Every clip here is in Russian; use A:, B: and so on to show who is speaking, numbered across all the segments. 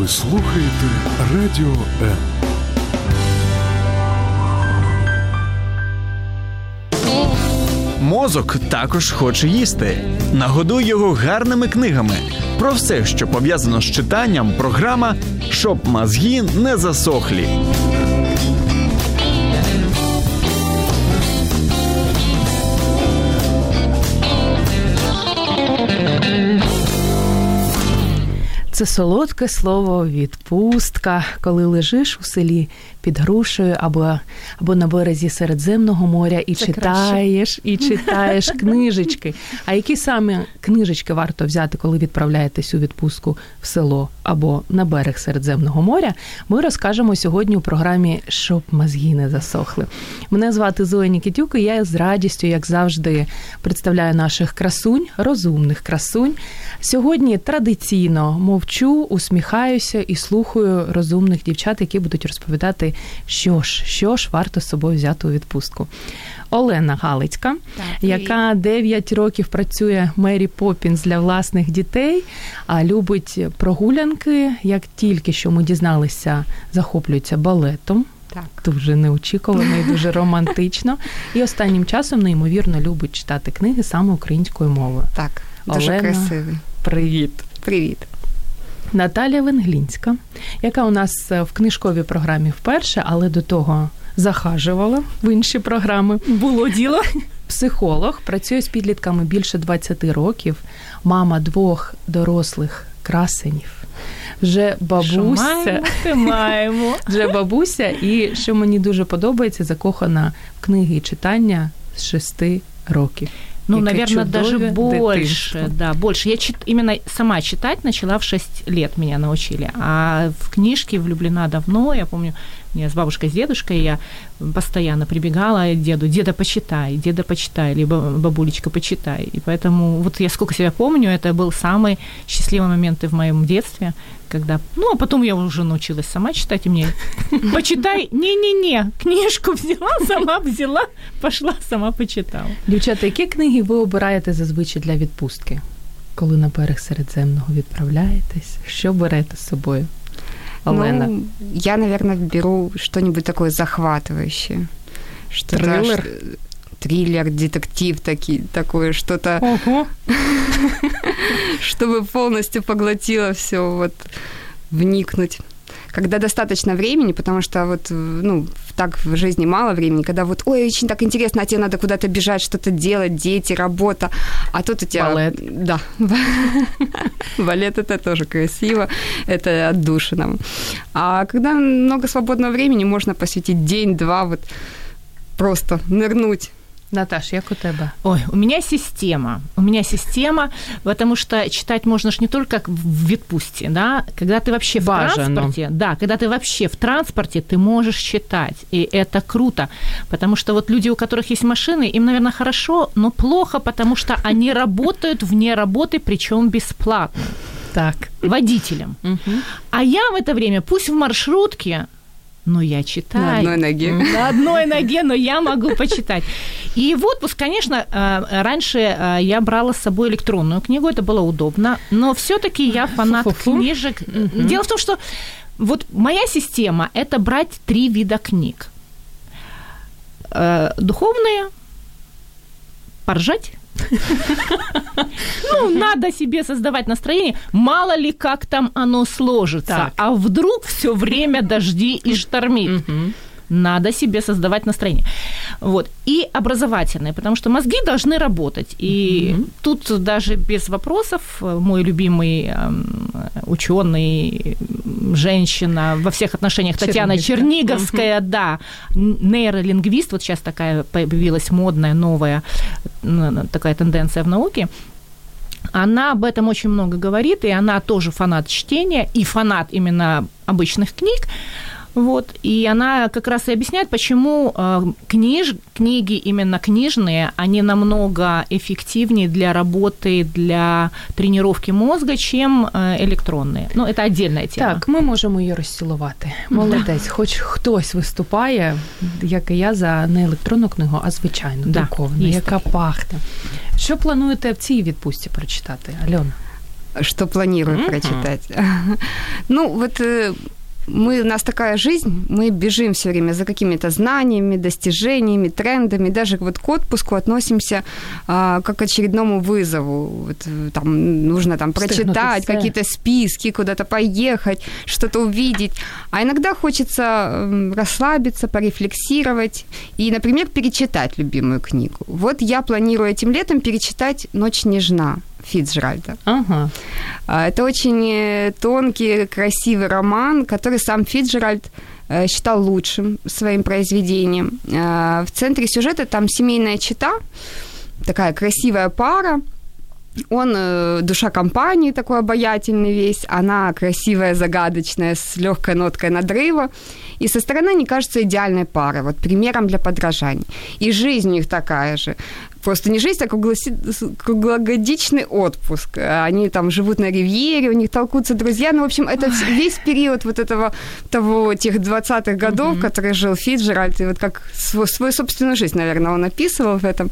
A: Ви слухаєте Радіо М.
B: Мозок також хоче їсти. Нагодуй його гарними книгами. Про все, що пов'язано з читанням, програма Щоб мозги не засохлі.
C: Це солодке слово відпустка, коли лежиш у селі під грушею або, або на березі Середземного моря і
D: Це
C: читаєш, і читаєш книжечки. А які саме книжечки варто взяти, коли відправляєтесь у відпустку в село або на берег Середземного моря? Ми розкажемо сьогодні у програмі Щоб мозги не засохли. Мене звати Зоя Нікітюк, і я з радістю, як завжди, представляю наших красунь, розумних красунь. Сьогодні традиційно мовчу, усміхаюся і слухаю розумних дівчат, які будуть розповідати, що ж, що ж варто з собою взяти у відпустку. Олена Галицька, яка 9 років працює Мері Поппінс для власних дітей, а любить прогулянки. Як тільки що ми дізналися, захоплюється балетом.
D: Так.
C: Дуже неочікувано і дуже романтично. І останнім часом неймовірно любить читати книги саме українською мовою.
D: Так, дуже
C: Олена.
D: красивий.
C: Привіт!
D: Привіт.
C: Наталя Венглінська, яка у нас в книжковій програмі вперше, але до того захажувала в інші програми.
D: Було діло.
C: Психолог працює з підлітками більше 20 років, мама двох дорослих красенів. Вже бабуся,
D: Ти маємо.
C: вже бабуся, і що мені дуже подобається, закохана в книги і читання з шести років.
E: Ну,
C: Яке
E: наверное, даже больше,
C: дитинство.
E: да, больше. Я чит, именно сама читать начала в 6 лет, меня научили. А в книжки влюблена давно, я помню, мне с бабушкой, с дедушкой я постоянно прибегала к деду, деда почитай, деда почитай, либо бабулечка почитай. И поэтому вот я сколько себя помню, это был самый счастливый момент и в моем детстве, когда, ну, а потом я уже научилась сама читать, и мне почитай, не-не-не, книжку взяла, сама взяла, пошла, сама почитала.
C: Дівчата, які книги ви обираєте зазвичай для відпустки? Коли на берег Середземного відправляєтесь, що берете з собою? Олена.
D: Ну, я, наверное, беру что-нибудь такое захватывающее. Что-то
C: Триллер?
D: триллер, детектив таки, такое, что-то, чтобы полностью поглотило все, вот, вникнуть. Когда достаточно времени, потому что вот, ну, так в жизни мало времени, когда вот, ой, очень так интересно, а тебе надо куда-то бежать, что-то делать, дети, работа, а тут у тебя...
C: Балет.
D: Да. Балет это тоже красиво, это отдушина. А когда много свободного времени, можно посвятить день-два, вот просто нырнуть
C: Наташ, як у тебе?
E: Ой, у меня система. У меня система, потому что читать можно ж не только в відпустці, да, когда ты вообще в
C: Бажано.
E: транспорте, да, когда ты вообще в транспорте, ты можешь читать, и это круто, потому что вот люди, у которых есть машины, им, наверное, хорошо, но плохо, потому что они работают вне работы, причем бесплатно,
C: Так.
E: водителям. А я в это время, пусть в маршрутке, но я читаю.
D: на одной ноге.
E: На одной ноге, но я могу почитать. И в отпуск, конечно, э, раньше э, я брала с собой электронную книгу, это было удобно, но все-таки я фанат
C: Фу-фу-фу.
E: книжек. Дело в том, что вот моя система – это брать три вида книг. Э, Духовные, поржать, ну, надо себе создавать настроение. Мало ли, как там оно сложится. А вдруг все время дожди и штормит. Надо себе создавать настроение. Вот. И образовательные, потому что мозги должны работать. И тут даже без вопросов э, мой любимый ученый, женщина во всех отношениях Татьяна
C: Черниговская.
E: Черниговская, да, нейролингвист, вот сейчас такая появилась модная, новая такая тенденция в науке. Она об этом очень много говорит, и она тоже фанат чтения и фанат именно обычных книг. Вот, и она как раз и объясняет, почему э, книж, книги именно книжные, они намного эффективнее для работы, для тренировки мозга, чем э, электронные. Ну, это отдельная тема.
C: Так, ми можемо її розцілувати. Молодець, хоч хтось виступає, як і я, за не електронну книгу, а звичайну,
E: Да,
C: друковану,
E: є
C: яка пахне. Що плануєте в цій відпустці прочитати, Альона?
D: что планирую
E: Мгм.
D: прочитать. Ну, вот э, мы, у нас такая жизнь, мы бежим все время за какими-то знаниями, достижениями, трендами. Даже вот к отпуску относимся а, как к очередному вызову. Вот, э, там нужно там прочитать какие-то списки, куда-то поехать, что-то увидеть. А иногда хочется расслабиться, порефлексировать и, например, перечитать любимую книгу. Вот я планирую этим летом перечитать «Ночь нежна» Фицджеральда.
C: Ага.
D: А, Это очень э, тонкий, красивый роман, который сам Фицджеральд э, считал лучшим своим произведением. А, В центре сюжета там семейная чита, такая красивая пара. Он э, душа компании, такой обаятельный весь. Она красивая, загадочная, с легкой ноткой надрыва. И со стороны не кажется идеальной парой, вот примером для подражания. И жизнь у них такая же. Просто не жизнь, а круглогодичный отпуск. Они там живут на ривьере, у них толкутся друзья. Ну, в общем, это весь период вот этого, того, тех 20-х годов, который жил Фиджеральд, и вот как свой, свою собственную жизнь, наверное, он описывал в этом.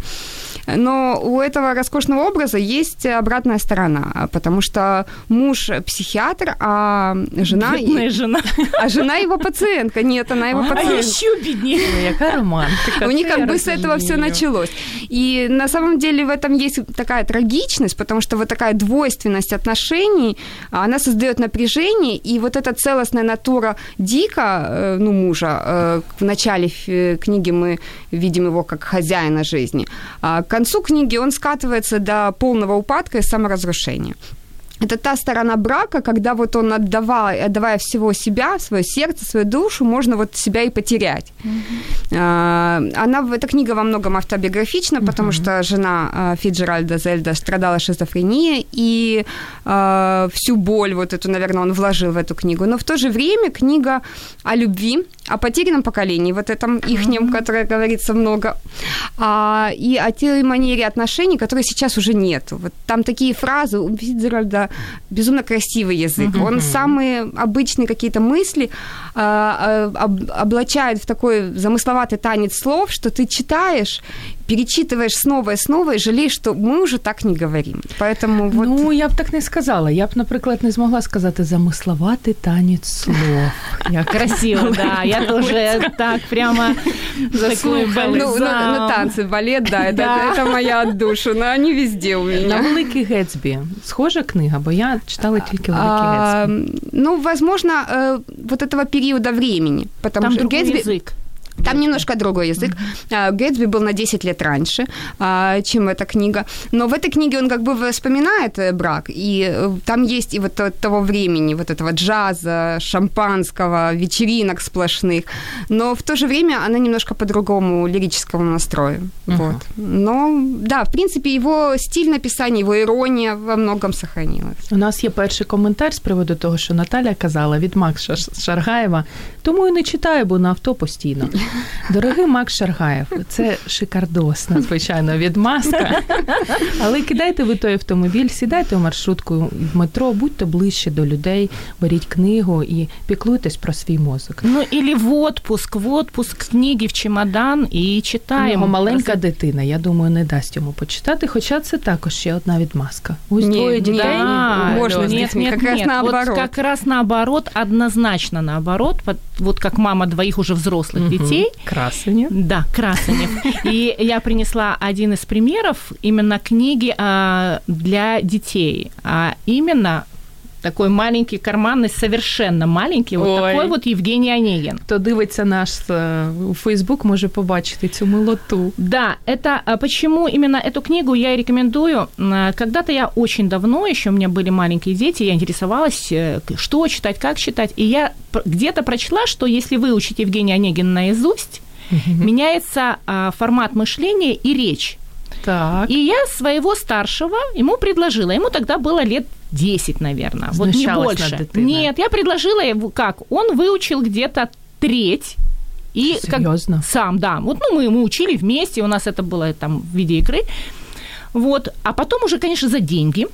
D: Но у этого роскошного образа есть обратная сторона, а, потому что муж психиатр, а жена,
E: Бедная жена.
D: а жена его пациентка. Нет, она его
E: А
D: пациентка.
E: еще беднее.
C: Яка романтика.
D: У них как бы с этого все началось. И на самом деле в этом есть такая трагичность, потому что вот такая двойственность отношений, а, она создает напряжение, и вот эта целостная натура Дика, э, ну, мужа, э, в начале книги мы видим его как хозяина жизни, а концу книги он скатывается до полного упадка и саморазрушения. Это та сторона брака, когда вот он отдавая, отдавая всего себя, свое сердце, свою душу, можно вот себя и потерять. А, Она, эта книга во многом автобиографична, потому что жена а, Фиджеральда Зельда страдала шизофренией, и а, всю боль вот эту, наверное, он вложил в эту книгу. Но в то же время книга о любви, о потерянном поколении, вот этом ихнем, которое говорится много, а, и о той манере отношений, которой сейчас уже нету. Вот там такие фразы у Фицджеральда безумно красивый язык. Он самые обычные какие-то мысли а, а, об- облачает в такой замысловатый танец слов, что ты читаешь, перечитываешь снова и снова и жалеешь, что мы уже так не говорим. Поэтому вот...
C: Ну, я б так не сказала. Я б, наприклад, не змогла сказати замисловатий танець слов. Як
E: Красиво, да. Я тоже так прямо заслухали.
D: ну, ну, ну, танцы, балет, да, это,
E: Да.
D: это моя отдушина, они везде у
C: на
D: меня.
C: Великий Гетсбі. Схожа книга, бо я читала тільки Великий
D: А,
C: Гетсбі.
D: ну, возможно, э, вот этого периода времени, потому
E: Там
D: что
E: другой
D: Гэтсби-
E: язык.
D: Там немножко другой язык. А, Гэтсби был на 10 лет раньше, а, чем эта книга. Но в этой книге он как бы вспоминает э, брак, и э, там есть и вот то- того времени, вот этого джаза, шампанского, вечеринок сплошных. Но в то же время она немножко по-другому лирическому настрою. Вот. Но, да, в принципе, его стиль написания, его ирония во многом сохранилась.
C: У нас є перший коментар з приводу того, що Наталя казала від Макса Ш- Шаргаєва. Тому і не читаю, бо на авто постійно. Дорогий Макс Шаргаєв, це шикардосна, звичайно, відмазка. Але кидайте ви той автомобіль, сідайте в маршрутку в метро, будьте ближче до людей, беріть книгу і піклуйтесь про свій мозок.
E: Ну, или в отпуск, в отпуск, книги в чемодан і
C: У
E: читаємо.
C: нього маленька дитина, я думаю, не дасть йому почитати, хоча це також ще одна відмазка. Ось
D: Ні,
C: двоє дітей.
E: Да,
D: можно с
E: нет,
D: детьми,
E: нет,
D: как раз наоборот.
E: Вот как раз наоборот, однозначно наоборот. Вот- Вот как мама двоих уже взрослых
C: Мгм.
E: Детей.
C: Красені.
E: Да, Красанев. И я принесла один из примеров именно книги а, для детей. А именно такой маленький карманный, совершенно маленький, вот
C: Ой.
E: такой вот Евгений Онегин.
C: Хто дивиться наш Фейсбук, може побачити цю милоту.
E: Да, это а, почему именно эту книгу я и рекомендую. М, Когда-то я очень давно, еще у меня были маленькие дети, я интересовалась, э, что читать, как читать. И я где-то прочла, что если выучить Евгения Онегина наизусть, меняется а, формат мышления и речь.
C: Так.
E: И я своего старшего ему предложила. Ему тогда было лет 10, наверное. Вот не
C: Знущалась над
E: больше. Нет, я предложила ему как? Он выучил где-то треть. И как
C: Серьезно?
E: сам, да. Вот ну, мы, мы учили вместе, у нас это было там в виде игры. Вот. А потом уже, конечно, за деньги.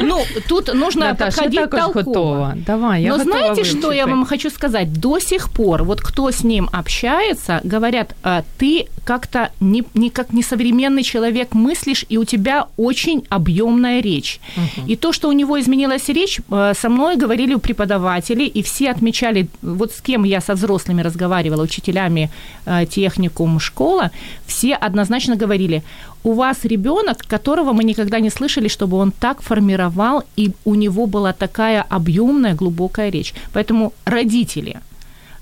E: Ну, тут нужно подходить толково.
C: Давай, я
E: Но знаете, что я вам хочу сказать? До сих пор, вот кто с ним общается, говорят, «А, ты как-то не, не как несовременный человек мыслишь, и у тебя очень объемная речь. И то, что у него изменилась речь, э, со мной говорили преподаватели, и все отмечали, вот с кем я со взрослыми разговаривала, учителями э, техникум, школа, все однозначно говорили, у вас ребенок, которого мы никогда не слышали, чтобы он так формировал, и у него была такая объемная, глубокая речь. Поэтому родители,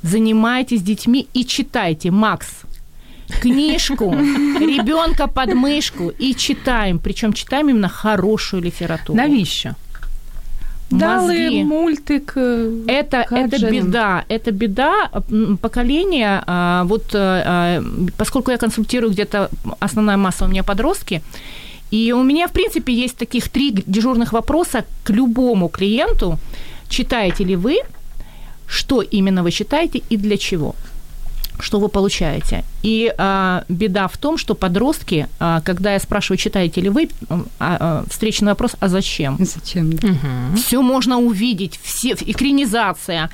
E: занимайтесь детьми и читайте, Макс, книжку, ребенка под мышку и читаем. Причем читаем именно хорошую литературу.
C: Навіщо? Дали
E: Мозги.
C: мультик. е,
E: Это, это беда, это беда поколения. а, Вот, э, а, поскольку я консультирую где-то основная масса у меня подростки, и у меня, в принципе, есть таких три дежурных вопроса к любому клиенту. Читаете ли вы, что именно вы читаете и для чего? Что вы получаете? И а, беда в том, что подростки, а, когда я спрашиваю, читаете ли вы, а, а, встречный вопрос, а зачем?
D: Зачем? да?
E: Все можно увидеть, все, экранизация.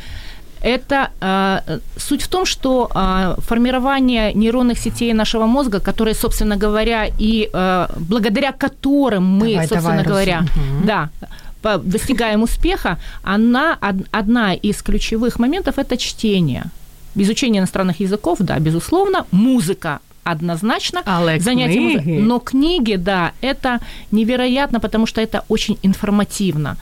E: Это э, суть в том, что э, формирование нейронных сетей нашего мозга, которые, собственно говоря, и э, благодаря которым мы,
C: Давай,
E: собственно
C: давай,
E: говоря,
C: Руслан.
E: да, достигаем успеха, она од- одна из ключевых моментов это чтение. Изучение иностранных языков, да, безусловно, музыка однозначно,
C: Але
E: занятие музы-
C: книги?
E: Но книги, да, это невероятно, потому что это очень информативно.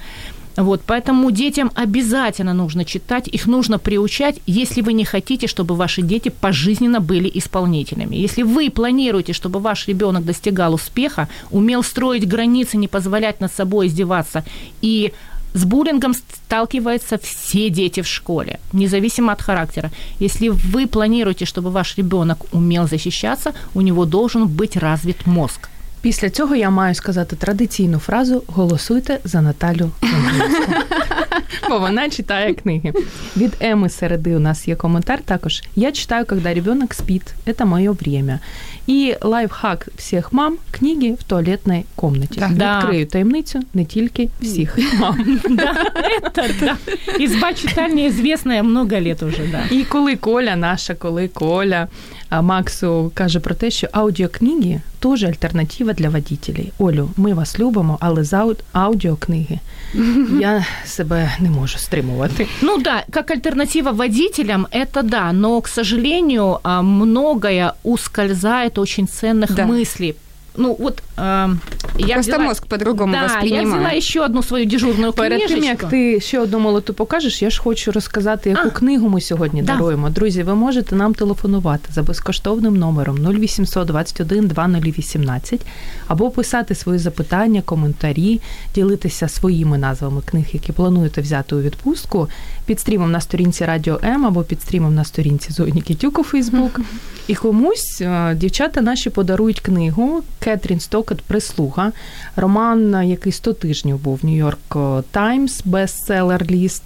E: Вот, поэтому детям обязательно нужно читать, их нужно приучать, если вы не хотите, чтобы ваши дети пожизненно были исполнителями. Если вы планируете, чтобы ваш ребенок достигал успеха, умел строить границы, не позволять над собой издеваться, и с буллингом сталкиваются все дети в школе, независимо от характера. Если вы планируете, чтобы ваш ребенок умел защищаться, у него должен быть развит мозг.
C: Після цього я маю сказати традиційну фразу Голосуйте за Наталю Лонгінську». Бо вона читає книги. Від Еми Середи у нас є коментар також. Я читаю, когда ребенок спит. Это мое время. І лайфхак всіх мам книги в туалетній комнаті.
E: Да.
C: Відкрию таємницю не тільки всіх мам.
E: Да, это да. Изба читальня известная много лет уже, да.
C: І коли Коля, наша, коли Коля Максу каже про те, що аудіокниги теж альтернатива для водітелів. Олю, ми вас любимо, але за ау- аудіокниги я себе не можу стримувати.
E: Ну да, как альтернатива водителям, это да, но, к сожалению, а, многое ускользает очень ценных
D: Да.
E: мыслей. Ну вот э, я
D: Просто
E: взяла-
D: мозг по-другому
E: да, я взяла еще одну свою дежурную
C: Перед тим, як ти ще одну молоту покажеш, я ж хочу розказати, яку
E: А.
C: книгу ми сьогодні
E: Да.
C: даруємо. Друзі, ви можете нам телефонувати за безкоштовним номером 0800 21 2018 або писати свої запитання, коментарі, ділитися своїми назвами книг, які плануєте взяти у відпустку під стрімом на сторінці Радіо М або під стрімом на сторінці Зої Нікітюк у Фейсбук. І комусь е, дівчата наші подарують книгу Кетрін Стокет Прислуга. Роман, який 100 тижнів був в Нью-Йорк Таймс, бестселер ліст.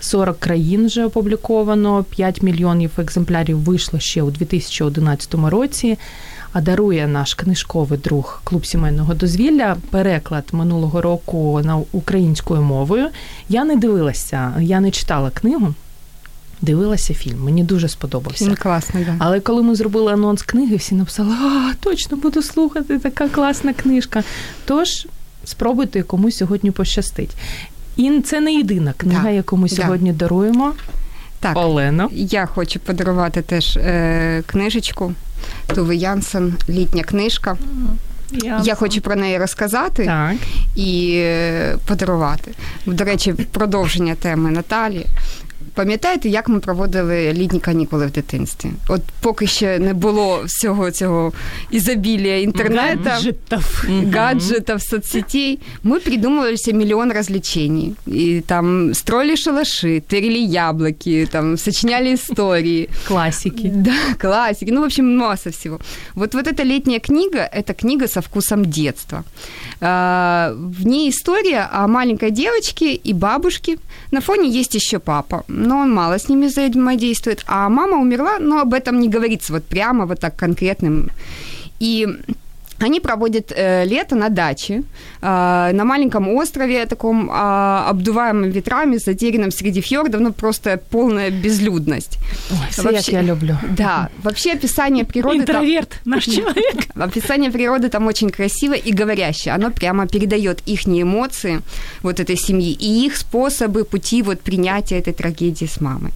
C: 40 країн вже опубліковано, 5 мільйонів екземплярів вийшло ще у 2011 році. А дарує наш книжковий друг клуб сімейного дозвілля переклад минулого року на українською мовою. Я не дивилася, я не читала книгу, дивилася фільм. Мені дуже сподобався.
D: Фильм классный, да.
C: Але коли ми зробили анонс книги, всі написали: А, точно буду слухати, така класна книжка. Тож спробуйте комусь сьогодні пощастить. І це не єдина книга,
D: Да.
C: яку ми
D: Да.
C: сьогодні даруємо.
D: Так,
C: Олено.
D: я хочу подарувати теж е, книжечку. Туви Янсен, літня книжка. Я хочу про неї розказати
C: Так.
D: і е, подарувати. До речі, продовження теми Наталі. Пам'ятаєте, як ми проводили літні канікули в дитинстві? От поки ще не було всього цього ізобілія інтернету,
E: Гаджетов.
D: гаджетов, соцсетей, мы придумывали себе миллион развлечений. И там строили шалаши, тырили яблоки, там сочиняли истории.
C: Класики.
D: Да, классики. Ну, в общем, масса всего. Вот, вот эта летняя книга – это книга со вкусом детства. А, В ней история о маленькой девочке и бабушке. На фоне есть еще папа, но он мало с ними взаимодействует. А мама умерла, но об этом не говорится вот прямо вот так конкретным. И Они проводят э, лето на даче, э, на маленьком острове, таком э, обдуваемом ветрами, затерянном среди фьордов, ну просто полная безлюдность.
C: Ой, вообще, я люблю.
D: Да, вообще описание природы...
E: Интроверт, там, наш человек.
D: Описание природы там очень красивое и говорящее. Оно прямо передает их эмоции вот этой семьи и их способы, пути вот принятия этой трагедии с мамой.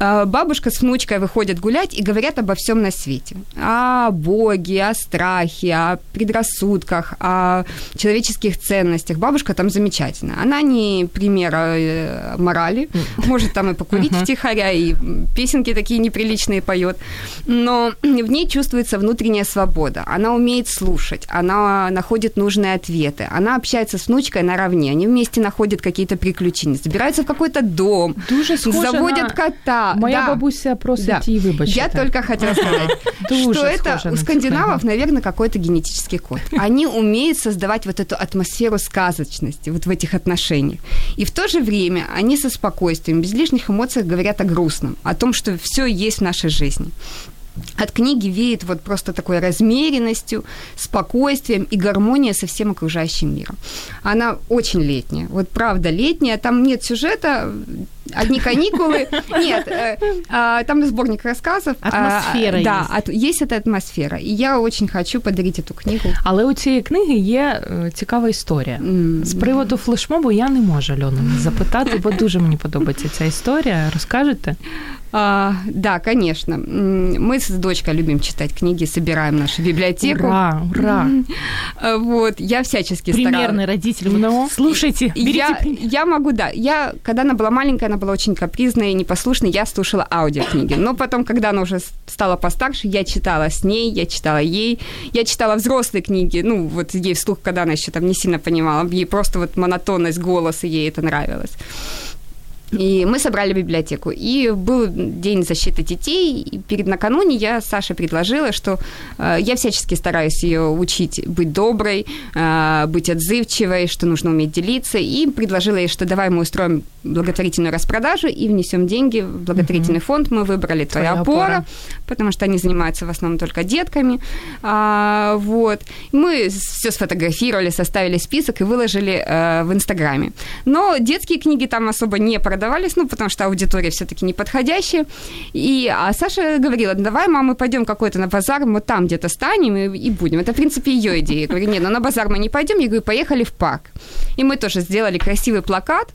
D: Э, бабушка с внучкой выходят гулять и говорят обо всем на свете. О Боге, о страхе, о предрассудках, о человеческих ценностях. Бабушка там замечательная. Она не пример э, морали, может там и покурить uh-huh. втихаря, и песенки такие неприличные поет, но в ней чувствуется внутренняя свобода. Она умеет слушать, она находит нужные ответы, она общается с внучкой наравне, они вместе находят какие-то приключения, забираются в какой-то дом,
C: Дуже
D: заводят
C: на...
D: кота.
C: Моя да. бабуся просит да. її вибачити.
D: Я только хотела сказать, что это у скандинавов, наверное, какой-то генетический код. Они умеют создавать вот эту атмосферу сказочности вот в этих отношениях. И в то же время они со спокойствием, без лишних эмоций говорят о грустном, о том, что все есть в нашей жизни. От книги веет вот просто такой размеренностью, спокойствием и гармонией со всем окружающим миром. Она очень летняя, вот правда летняя, там нет сюжета, одни каникулы. Нет, э, а, там сборник рассказов.
E: А, атмосфера
D: Да, есть эта атмосфера. І я очень хочу подарити цю книгу.
C: Але у цієї книги є цікава історія. З приводу флешмобу я не можу Альону запитати, бо дуже мені подобається ця історія. Розкажете?
D: А, да, конечно. Мы с дочкой любим читать книги, собираем нашу библиотеку.
C: Ура, ура.
D: Вот, я всячески
E: Примерный
D: старалась.
E: родитель. Но... Слушайте, берите
D: я, я могу, да. Я, когда она была маленькая, она была очень капризная и непослушная, я слушала аудиокниги. Но потом, когда она уже стала постарше, я читала с ней, я читала ей. Я читала взрослые книги, ну, вот ей вслух, когда она еще там не сильно понимала. Ей просто вот монотонность голоса, ей это нравилось. И мы собрали библиотеку. И был День защиты детей. И перед накануне я Саше предложила, что э, я всячески стараюсь ее учить быть доброй, э, быть отзывчивой, что нужно уметь делиться. И предложила ей, что давай мы устроим благотворительную распродажу и внесем деньги в благотворительный угу. фонд. Мы выбрали «Твоя, Твоя опора», опора, потому что они занимаются в основном только детками. А, вот. Мы все сфотографировали, составили список и выложили э, в Инстаграме. Но детские книги там особо не продавались продавались, ну, потому что аудитория все-таки неподходящая. И, а Саша говорила, давай, мама, пойдем какой-то на базар, мы там где-то станем и, и будем. Это, в принципе, ее идея. Я говорю, нет, ну на базар мы не пойдем. Я говорю, поехали в парк. И мы тоже сделали красивый плакат,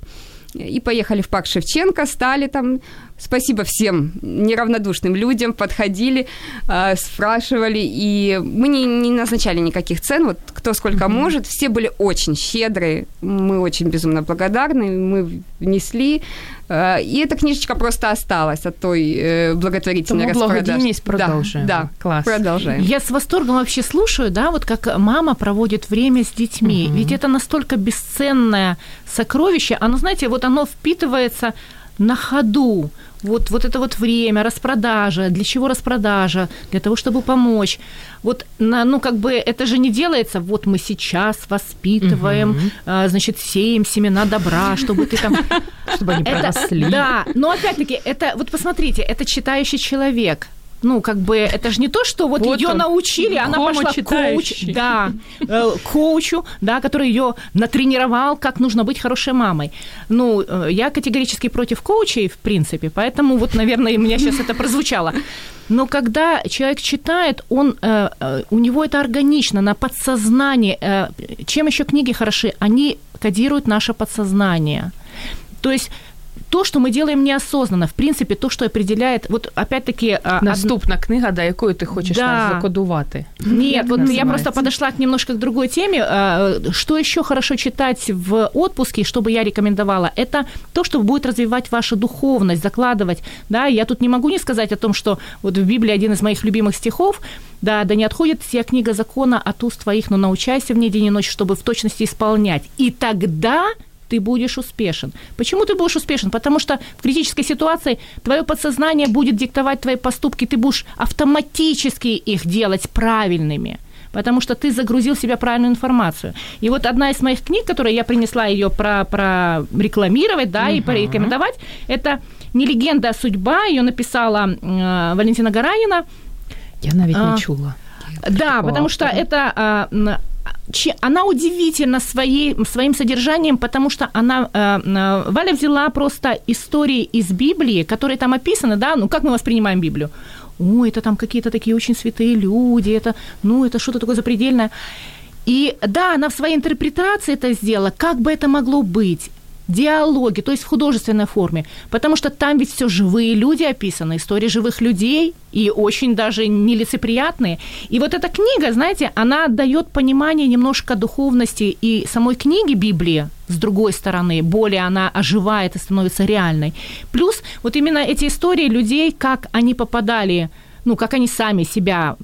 D: и поехали в парк Шевченко, стали там. Спасибо всем неравнодушным людям, подходили, э, спрашивали, и мы не, не назначали никаких цен, вот кто сколько mm-hmm. может, все были очень щедрые, мы очень безумно благодарны, мы внесли, э, и эта книжечка просто осталась от той э, благотворительной
C: Тому благодійність продолжаем.
D: Да, да,
C: класс.
D: Продолжаем.
E: Я с восторгом вообще слушаю, да, вот как мама проводит время с детьми, mm-hmm. ведь это настолько бесценное сокровище, оно, знаете, вот оно впитывается на ходу. Вот, вот это вот время, распродажа. Для чего распродажа? Для того, чтобы помочь. Вот, на, ну, как бы это же не делается, вот мы сейчас воспитываем, угу. а, значит, сеем семена добра, чтобы ты там...
C: Чтобы они проросли.
E: Да, но опять-таки, это, вот посмотрите, это читающий человек, ну, как бы, это же не то, что вот, вот ее научили, она пошла к коуч, да, э, коучу, да, который ее натренировал, как нужно быть хорошей мамой. Ну, э, я категорически против коучей, в принципе, поэтому вот, наверное, у меня сейчас это прозвучало. Но когда человек читает, он, э, у него это органично, на подсознание. Чем еще книги хороши? Они кодируют наше подсознание. То есть то, что мы делаем неосознанно, в принципе, то, что определяет, вот опять-таки...
C: А, Наступна од... книга, да, якою ти хочеш да. нас закодувати.
E: Нет, вот я просто подошла к немножко к другой теме. А, что еще хорошо читать в отпуске, что бы я рекомендовала, это то, что будет развивать вашу духовность, закладывать. Да, я тут не могу не сказать о том, что вот в Библии один из моих любимых стихов, да, да не отходит вся книга закона от уст твоих, но научайся в ней день и ночь, чтобы в точности исполнять. И тогда ты будешь успешен. Почему ты будешь успешен? Потому что в критической ситуации твое подсознание будет диктовать твои поступки, ты будешь автоматически их делать правильными потому что ты загрузил в себя правильную информацию. И вот одна из моих книг, которую я принесла ее про, про рекламировать, да, uh-huh. и порекомендовать, это не легенда, а судьба. Ее написала э, Валентина Гаранина.
C: Я навіть не чула.
E: Да, потому что это а, она удивительна своей, своим содержанием, потому что она, э, э, Валя взяла просто истории из Библии, которые там описаны, да, ну как мы воспринимаем Библию? Ой, это там какие-то такие очень святые люди, это, ну, это что-то такое запредельное. И да, она в своей интерпретации это сделала, как бы это могло быть, диалоги, то есть в художественной форме, потому что там ведь все живые люди описаны, истории живых людей и очень даже нелицеприятные. И вот эта книга, знаете, она дает понимание немножко духовности и самой книги Библии, с другой стороны, более она оживает и становится реальной. Плюс вот именно эти истории людей, как они попадали, ну, как они сами себя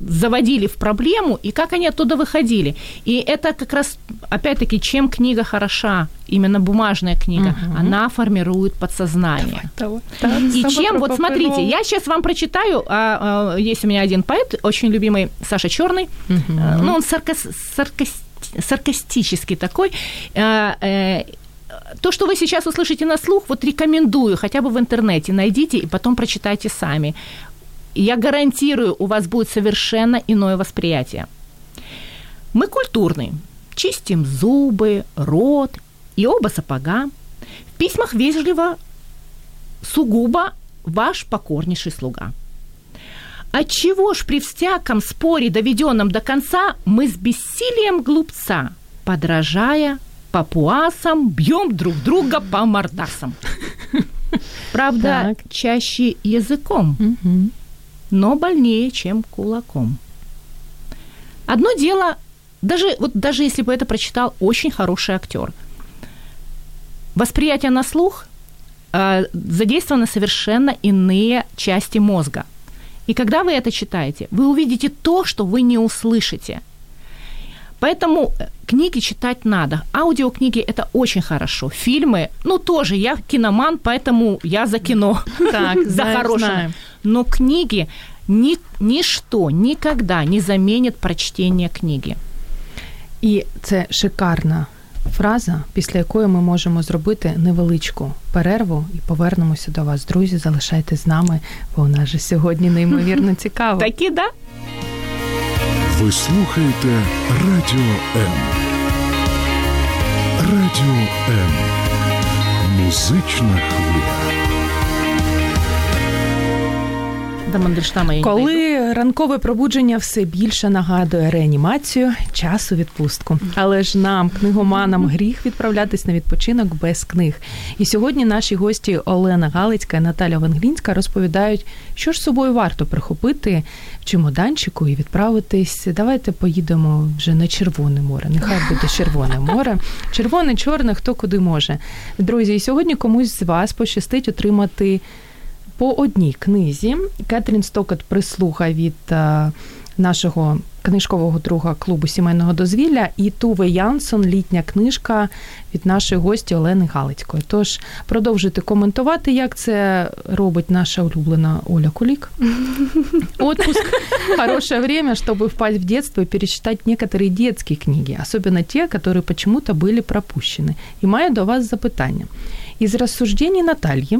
E: заводили в проблему и как они оттуда выходили. И это как раз, опять-таки, чем книга хороша, именно бумажная книга, она формирует подсознание. И чем, вот смотрите, я сейчас вам прочитаю, а, а, есть у меня один поэт, очень любимый Саша Черный, ну, он саркас, саркас- саркастический такой, А, то, что вы сейчас услышите на слух, вот рекомендую хотя бы в интернете, найдите и потом прочитайте сами. Я гарантирую, у вас будет совершенно иное восприятие. Мы культурные. Чистим зубы, рот и оба сапога. В письмах вежливо, сугубо ваш покорнейший слуга. Отчего ж при всяком споре, доведенном до конца, мы с бессилием глупца, подражая папуасам, бьем друг друга по мордасам? Правда, чаще языком. Но больнее, чем кулаком. Одно дело, даже, вот даже если бы это прочитал очень хороший актер, восприятие на слух э, задействованы совершенно иные части мозга. И когда вы это читаете, вы увидите то, что вы не услышите. Поэтому э, книги читать надо. Аудиокниги это очень хорошо. Фильмы, ну тоже, я киноман, поэтому я за кино.
C: Так,
E: за
C: знаю,
E: хорошим.
C: знаю.
E: Но книги ни, ничто никогда не заменит прочтение книги.
C: І це шикарна фраза, після якої ми можемо зробити невеличку перерву і повернемося до вас. Друзі, залишайтесь з нами, бо у нас же сьогодні неймовірно цікаво.
E: Таки, да?
A: Ви слухаєте Радіо М. Радіо М. Музична хвиля.
E: До Мандельштама я не.
C: Коли ранкове пробудження все більше нагадує реанімацію, час у відпустку. Але ж нам, книгоманам, гріх відправлятись на відпочинок без книг. І сьогодні наші гості Олена Галицька і Наталя Венгрінська розповідають, що ж собою варто прихопити в чемоданчику і відправитись. Давайте поїдемо вже на Червоне море. Нехай буде Червоне море. Червоне, чорне, хто куди може. Друзі, і сьогодні комусь з вас пощастить отримати по одній книзі. Кетрін Стокет прислуга від е, нашого книжкового друга клубу сімейного дозвілля і Туве Янсон, літня книжка від нашої гості Олени Галицької. Тож продовжуйте коментувати, як це робить наша улюблена Оля Кулік. Отпуск – хорошее время, чтобы впасть в детство и перечитать некоторые детские книги, особенно те, которые почему-то были пропущены. И маю до вас запитання. Из рассуждений Натальи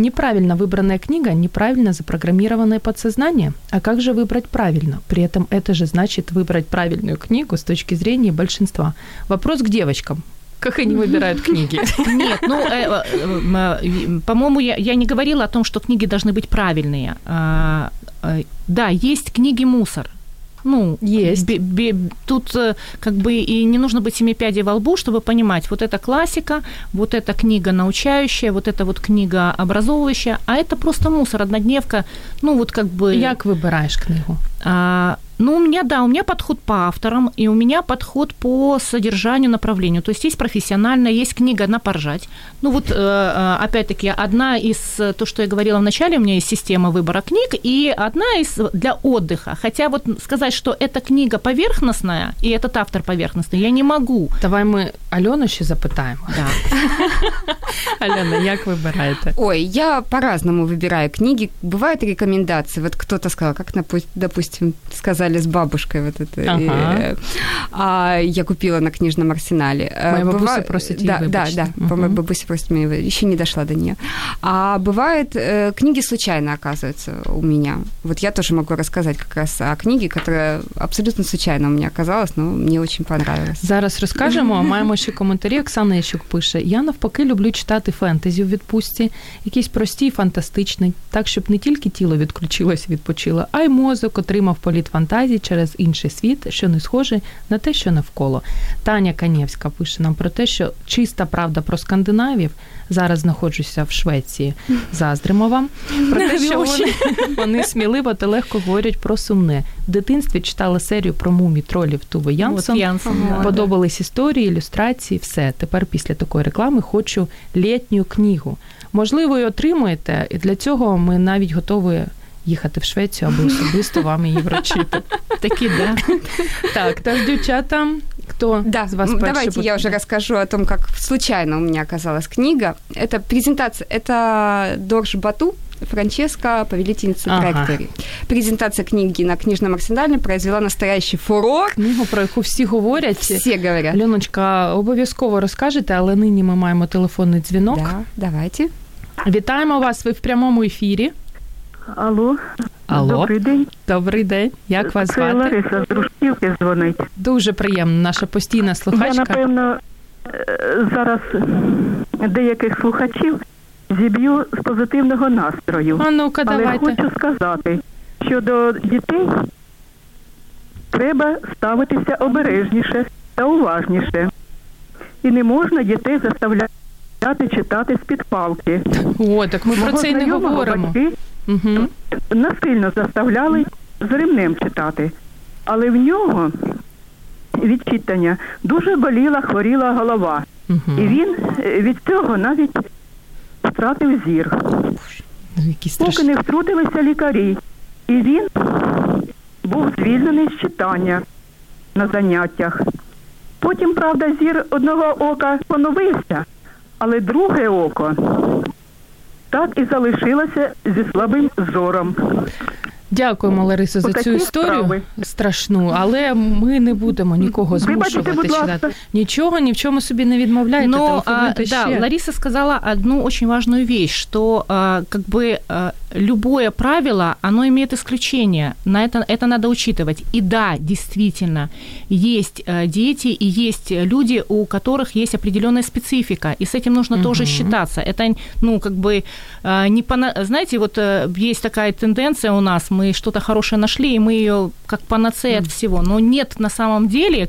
C: Неправильно выбранная книга, неправильно запрограммированное подсознание. А как же выбрать правильно? При этом это же значит выбрать правильную книгу с точки зрения большинства. Вопрос к девочкам. Как они выбирают книги?
E: Нет, ну, э, э, э, по-моему, я, я не говорила о том, что книги должны быть правильные. А, э, да, есть книги мусор. Ну,
C: Есть.
E: бе- бе- тут э, как бы и не нужно быть семи пядей во лбу, чтобы понимать, вот это классика, вот эта книга научающая, вот эта вот книга образовывающая, а это просто мусор, однодневка, ну вот как бы...
C: Як вибираєш книгу?
E: А, ну, у меня, да, у меня подход по авторам, и у меня подход по содержанию, направлению. То есть есть профессиональная, есть книга на поржать. Ну, вот, э, э, опять-таки, одна из, то, что я говорила в начале, у меня есть система выбора книг, и одна из для отдыха. Хотя вот сказать, что эта книга поверхностная, и этот автор поверхностный, я не могу.
C: Давай ми Альону ще запитаємо.
E: Да.
C: Альона, як вибираєте?
D: Ой, я по-разному выбираю книги. Бывают рекомендации. Вот кто-то сказал, как, допустим, сказали читали с бабушкой вот это.
C: Ага.
D: И, а, я купила на книжном арсенале. Э,
C: Моя бабуся
D: Быва-
C: просить її
D: Да, да,
C: вибачити.
D: да.
C: Мгм.
D: По моей бабусе просит меня, еще не дошла до нее. А бывает, э, книги случайно оказываются у меня. Вот я тоже могу рассказать как раз о книге, которая абсолютно случайно у меня оказалась, но мне очень понравилась.
C: Зараз розкажемо. Маємо ще коментарі. Оксана Ящук пише: Я навпаки люблю читати фентезі у відпустці, якісь прості і фантастичні, так щоб не тільки тіло відключилось, відпочило, а й мозок отримав політ фантазій через інший світ, що не схожий на те, що навколо. Таня Канєвська пише нам про те, що чиста правда про скандинавів. Зараз знаходжуся в Швеції. Заздримо вам. Про те, що вони, вони сміливо та легко говорять про сумне. В дитинстві читала серію про мумі тролів Туви Янсон.
E: Янсон,
C: Подобались історії, ілюстрації, все. Тепер після такої реклами хочу літню книгу. Можливо, і отримуєте, і для цього ми навіть готові їхати в Швецію, аби особисто вам її вручити.
E: Таки, да.
C: Так, тож дівчата, хто
D: Да,
C: з вас
D: м,
C: перший
D: давайте я
C: буде?
D: уже расскажу о том, как случайно у меня оказалась книга. Это презентация, это Дорж Бату, Франческа, повелительница
C: Ага.
D: траектории. Презентация книги на книжном арсенале произвела настоящий фурор.
C: книгу, про яку всі говорять.
D: Все говорят.
C: Льоночка, обов'язково розкажете, але нині ми маємо телефонний дзвінок.
D: Да, давайте.
C: Вітаємо вас, ви в прямому ефірі.
F: Алло,
C: Алло.
F: добрий день.
C: Добрий день. Як вас
F: Це
C: звати?
F: Лариса з Дружківки дзвонить.
C: Дуже приємно, наша постійна слухачка.
F: Я, напевно, е, зараз деяких слухачів зіб'ю з позитивного настрою.
C: А ну-ка,
F: Але
C: давайте.
F: хочу сказати, що до дітей треба ставитися обережніше та уважніше. І не можна дітей заставляти читати з-під палки.
C: О, так ми про це й не говоримо.
F: батьки
C: Угу.
F: насильно заставляли з ремнем читати, але в нього від читання дуже боліла, хворіла голова.
C: Угу.
F: І він е, від цього навіть втратив зір.
C: Які
F: Поки не втрутилися лікарі. І він був звільнений з читання на заняттях. Потім, правда, зір одного ока поновився, але друге око так і залишилося зі слабим зором.
C: Дякуємо, Ларисо, за
F: Отакі
C: цю історію
F: справи.
C: страшну, але ми не будемо нікого
F: Вибачте,
C: змушувати
F: будь ласка.
C: читати. Нічого, ні в чому собі не відмовляйте.
E: Но, а,
C: телефонуйте
E: да,
C: ще.
E: Лариса сказала одну очень важную вещь, что а, как бы а, любое правило, оно имеет исключение. На это, это надо учитывать. И да, действительно, есть а, дети и есть люди, у которых есть определенная специфика, и с этим нужно тоже считаться. Это, ну, как бы, а, не пона... знаете, вот э, есть такая тенденция у нас, мы что-то хорошее нашли, и мы ее как панацея от всего. Но нет на самом деле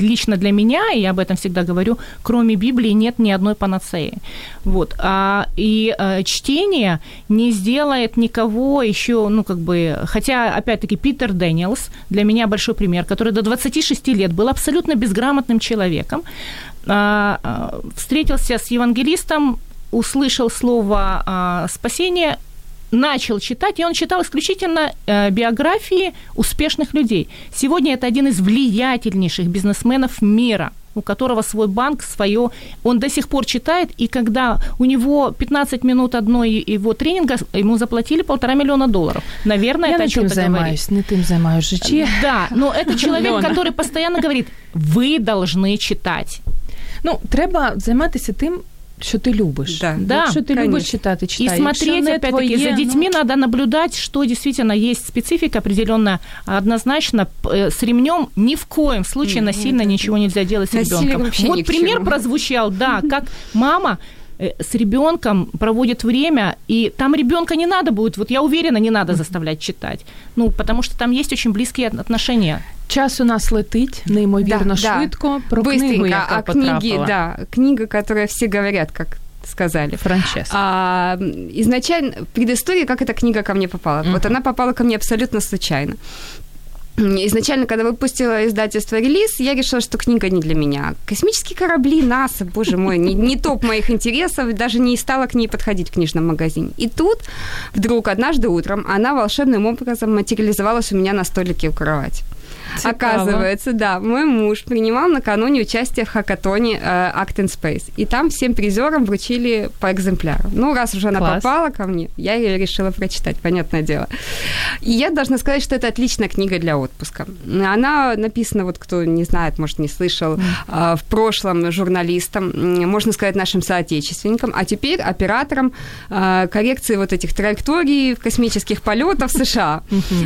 E: лично для меня, и я об этом всегда говорю, кроме Библии нет ни одной панацеи. Вот. А, и э, чтение не сделает никого еще, ну, как бы, хотя, опять-таки, Питер Дэниелс для меня большой пример, который до 26 лет был абсолютно безграмотным человеком, а, а, встретился с евангелистом, услышал слово а, спасения, начал читать, и он читал исключительно э, биографии успешных людей. Сегодня это один из влиятельнейших бизнесменов мира у которого свой банк, свое, он до сих пор читает, и когда у него 15 минут одной его тренинга, ему заплатили полтора миллиона долларов. Наверное,
C: Я
E: это
C: не тим
E: чем-то говорит.
C: займаюсь, не тим займаюсь житті.
E: Да, но это человек, который постоянно говорит, вы должны читать.
C: Ну, треба займатися тим, що ти любиш.
D: Да.
E: Да,
C: Якщо ти
D: конечно.
C: любиш читати,
E: И
C: читай. Якщо
E: смотреть, опять-таки,
C: твоє,
E: за
C: ну,
E: детьми надо наблюдать, что действительно есть специфика определенная, однозначно э, с ремнем ни в коем случае насильно ничего нельзя делать с ребенком. Вот пример прозвучал, да, как мама с ребенком проводит время, и там ребенка не надо будет, вот я уверена, не надо заставлять читать. Ну, потому что там есть очень близкие отношения.
C: Час у нас летить неймовірно
D: Да, да.
C: швидко. Про книгу,
D: Быстренько
C: яка
D: о книге,
C: потрапила.
D: да, книга, которая все говорят, как сказали.
C: Франческа.
D: А, изначально, предыстория, как эта книга ко мне попала. Вот она попала ко мне абсолютно случайно. Изначально, когда выпустила издательство релиз, я решила, что книга не для меня. Космические корабли, НАСА, боже мой, не, не топ моих интересов, даже не стала к ней подходить в книжном магазине. И тут вдруг однажды утром она волшебным образом материализовалась у меня на столике у кровати.
C: Цікаво.
D: Оказывается, да, мой муж принимал накануне участие в хакатоне э, Act in Space. И там всем призерам вручили по экземпляру. Ну, раз уже она
C: Класс.
D: попала ко мне, я ее решила прочитать, понятное дело. И я должна сказать, что это отличная книга для отпуска. Она написана, вот кто не знает, может, не слышал, э, в прошлом журналистом, можно сказать, нашим соотечественникам, а теперь оператором э, коррекции вот этих траекторий космических полетов в США.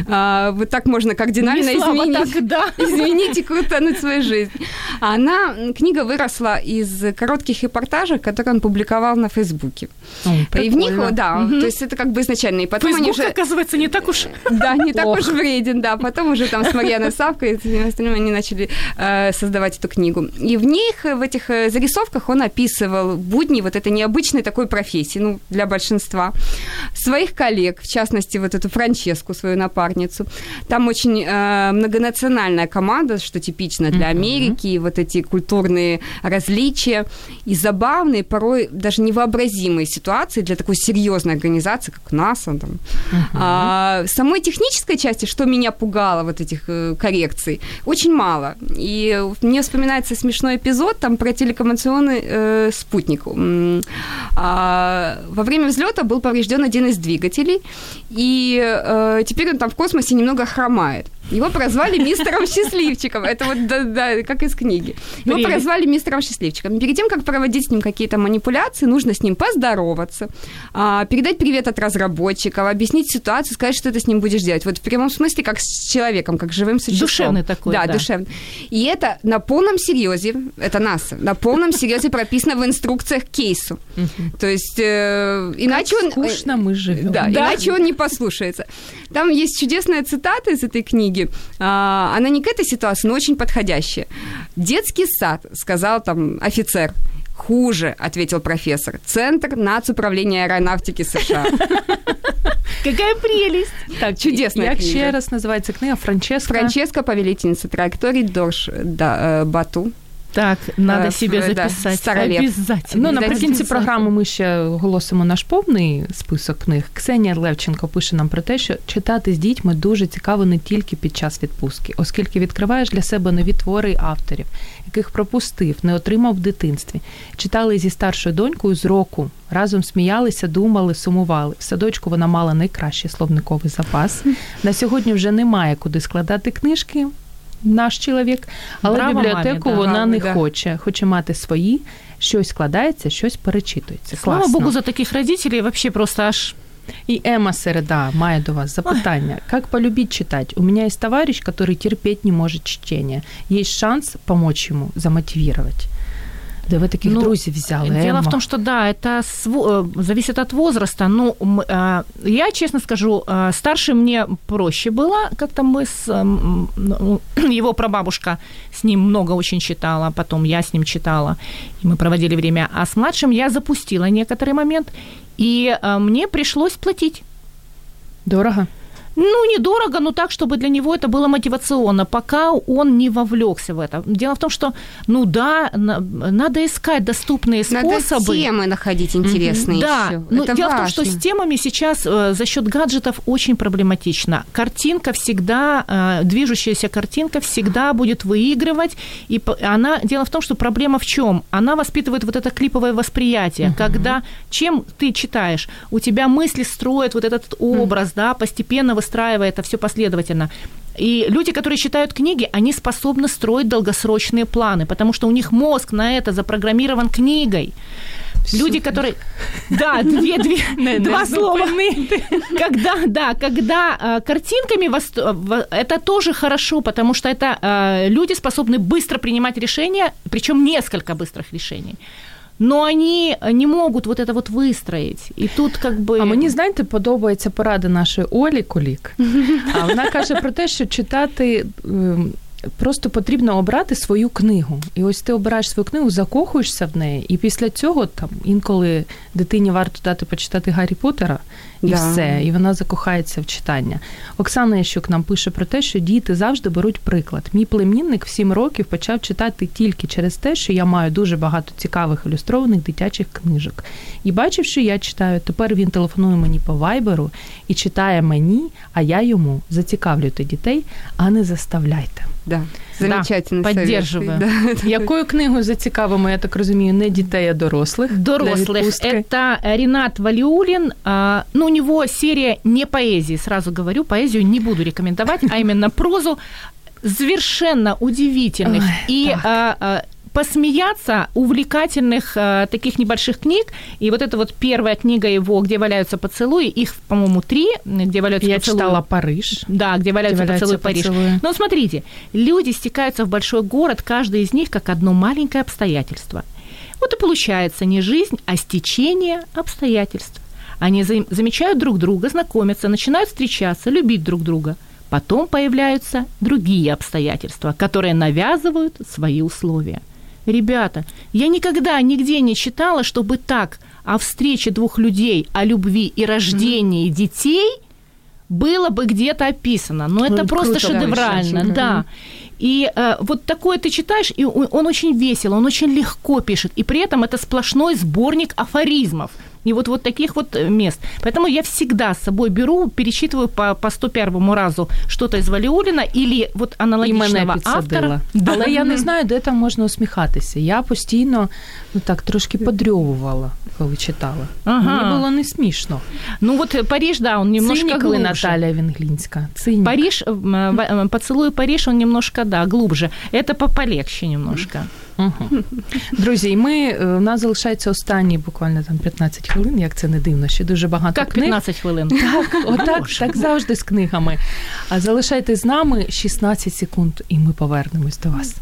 D: А, Вот так можно кардинально изменить
E: да.
D: изменить и крутануть свою жизнь. Она, м, книга выросла из коротких репортажей, которые он публиковал на Фейсбуке. и в них, да, то есть это как бы изначально. И потом они
E: Фейсбук,
D: уже...
E: оказывается, не так уж
D: Да, не так уж вреден, да. Потом уже там с Марьяной Савкой и всеми остальными они начали э, создавать эту книгу. И в них, э, в этих э, зарисовках он описывал будни вот этой необычной такой профессии, ну, для большинства. Своих коллег, в частности, вот эту Франческу, свою напарницу. Там очень э, многонациональная команда, что типично для Америки, и вот эти культурные различия и забавные, порой даже невообразимые ситуации для такой серьезной организации, как НАСА. Там. А, самой технической части, что меня пугало, вот этих э, коррекций, очень мало. И мне вспоминается смешной эпизод там про телекоммуникационный э, спутник. А, во время взлета был поврежден один из двигателей, и э, теперь он там в космосе немного хромает. Его прозвали мистером Счастливчиком. Это вот, да, да, как из книги. Его
E: Прелесть.
D: прозвали мистером Счастливчиком. Перед тем, как проводить с ним какие-то манипуляции, нужно с ним поздороваться, а, передать привет от разработчиков, объяснить ситуацию, сказать, что ты с ним будешь делать. Вот в прямом смысле, как с человеком, как с живым существом.
E: Душевный такой,
D: Да,
E: да.
D: душевный. И это на полном серьезе, это НАСА, на полном серьезе прописано в инструкциях к кейсу. То есть, э, иначе он...
C: Скучно мы живем.
D: Да, иначе он не послушается. Там есть чудесная цитата из этой книги. А, она не к этой ситуации, но очень подходящая. «Детский сад», сказал там офицер. «Хуже», ответил профессор. «Центр нацуправления аэронавтики США».
E: Какая прелесть.
C: Так,
D: Чудесная
C: Як
D: книга.
C: ще раз називається книга Франческа?
D: Франческа, повелительница траекторий, Дорж э, Бату.
E: Так, надо
D: Э,
E: себе
D: да,
E: записать.
D: Старолет.
E: Обязательно.
C: Ну, наприкінці програми ми ще оголосимо наш повний список книг. Ксенія Левченко пише нам про те, що читати з дітьми дуже цікаво не тільки під час відпустки, оскільки відкриваєш для себе нові твори авторів, яких пропустив, не отримав в дитинстві. Читали зі старшою донькою з року. Разом сміялися, думали, сумували. В садочку вона мала найкращий словниковий запас. На сьогодні вже немає куди складати книжки. Наш чоловік, але
E: Браво,
C: бібліотеку
E: мамі, да.
C: вона
D: Браво,
C: не
D: да.
C: хоче. Хоче мати свої, щось складається, щось перечитується.
E: Слава
C: Класно.
E: богу, за таких родителей вообще просто аж
C: И Эмма Середа має до вас запитання. Как полюбить читать? У меня есть товарищ, который терпеть не может чтение. Есть шанс помочь ему, замотивировать. Да ви таких
E: Ну,
C: друзів взяли.
E: Дело
C: Емма.
E: в том, что да, это сво- э, зависит от возраста. Ну, м, а, я честно скажу, а, старше мне проще было. Как-то мы с м, ну, его прабабушка с ним много очень читала, потом я с ним читала, и мы проводили время. А с младшим я запустила некоторый момент, и мне пришлось платить.
C: Дорого?
E: Ну, недорого, но так, чтобы для него это было мотивационно, пока он не вовлекся в это. Дело в том, что, ну да, на- надо искать доступные
D: Надо
E: способы.
D: темы находить интересные
E: Да,
D: еще.
E: но
D: Это
E: дело в том, что с темами сейчас э, за счет гаджетов очень проблематично. Картинка всегда, э, движущаяся картинка всегда будет выигрывать, и она, дело в том, что проблема в чем? Она воспитывает вот это клиповое восприятие, когда чем ты читаешь, у тебя мысли строят вот этот образ, да, постепенно выстраивая это все последовательно. И люди, которые читают книги, они способны строить долгосрочные планы, потому что у них мозг на это запрограммирован книгой. Люди, которые... Да, две, две, два слова. Когда, да, когда э, картинками в- это тоже хорошо, потому что это э, люди способны быстро принимать решения, причем несколько быстрых решений Но они не могут вот это вот выстроить. И тут как бы...
C: А мені, знаєте, подобається порада нашої Олі Колік. А вона каже про те, що читати ем, просто потрібно обрати свою книгу. І ось ти обираєш свою книгу, закохуєшся в неї, і після цього там інколи дитині варто дати почитати Гаррі Поттера і
D: Да.
C: все, і вона закохається в читання. Оксана Ящук нам пише про те, що діти завжди беруть приклад. Мій племінник в 7 років почав читати тільки через те, що я маю дуже багато цікавих ілюстрованих дитячих книжок. І бачив, що я читаю, тепер він телефонує мені по вайберу і читає мені, а я йому зацікавлюйте дітей, а не заставляйте.
D: да. Замечательно.
E: Да, поддерживаю.
D: Да.
C: Якою книгою зацікавимо, я так розумію, не дітей, а дорослих?
E: Дорослых. Это Ренат Валиулин. А, ну, у него серия не поэзии, сразу говорю, поэзию не буду рекомендовать, а именно прозу совершенно удивительных
C: Ой,
E: и а, а, посмеяться увлекательных э, таких небольших книг. И вот это вот первая книга его, где валяются поцелуи, их, по-моему, три, где валяются
C: Я
E: поцелуи.
C: читала Париж.
E: Да, где валяются,
C: Где валяются
E: поцелуи Париж.
C: поцелуи.
E: Но смотрите, люди стекаются в большой город, каждый из них как одно маленькое обстоятельство. Вот и получается не жизнь, а стечение обстоятельств. Они за- замечают друг друга, знакомятся, начинают встречаться, любить друг друга. Потом появляются другие обстоятельства, которые навязывают свои условия. Ребята, я никогда нигде не читала, чтобы так о встрече двух людей, о любви и рождении детей было бы где-то описано. Но это
C: Ну,
E: просто
C: круто, да,
E: шедеврально,
C: очень.
E: да. И э, вот такое ты читаешь, и он, он очень весело, он очень легко пишет, и при этом это сплошной сборник афоризмов И вот, вот таких вот э, мест. Поэтому я всегда с собой беру, перечитываю по, по 101 разу что-то из Валиулина или вот
C: І мене
E: аналогичного
C: підсадила.
E: автора.
C: Але я не знаю, де там можна усміхатися. Я постійно ну так трошки подрьовувала, коли читала.
E: Ага.
C: Мені було не смішно.
E: Ну вот э, Париж, да, он немножко
C: Цинік, коли
E: глубже.
C: Наталя Вінглінська. Цинік.
E: Париж, э, м, в- э, поцелуй Париж, он немножко, да, глубже. Это по- полегче немножко.
C: Мгм. Друзі, і ми е, у нас залишається останні буквально там 15 хвилин, як це не дивно, ще дуже багато
E: Как
C: книг.
E: 15 хвилин.
C: Так, отак, так завжди з книгами. А залишайтесь з нами 16 секунд, і ми повернемось до вас.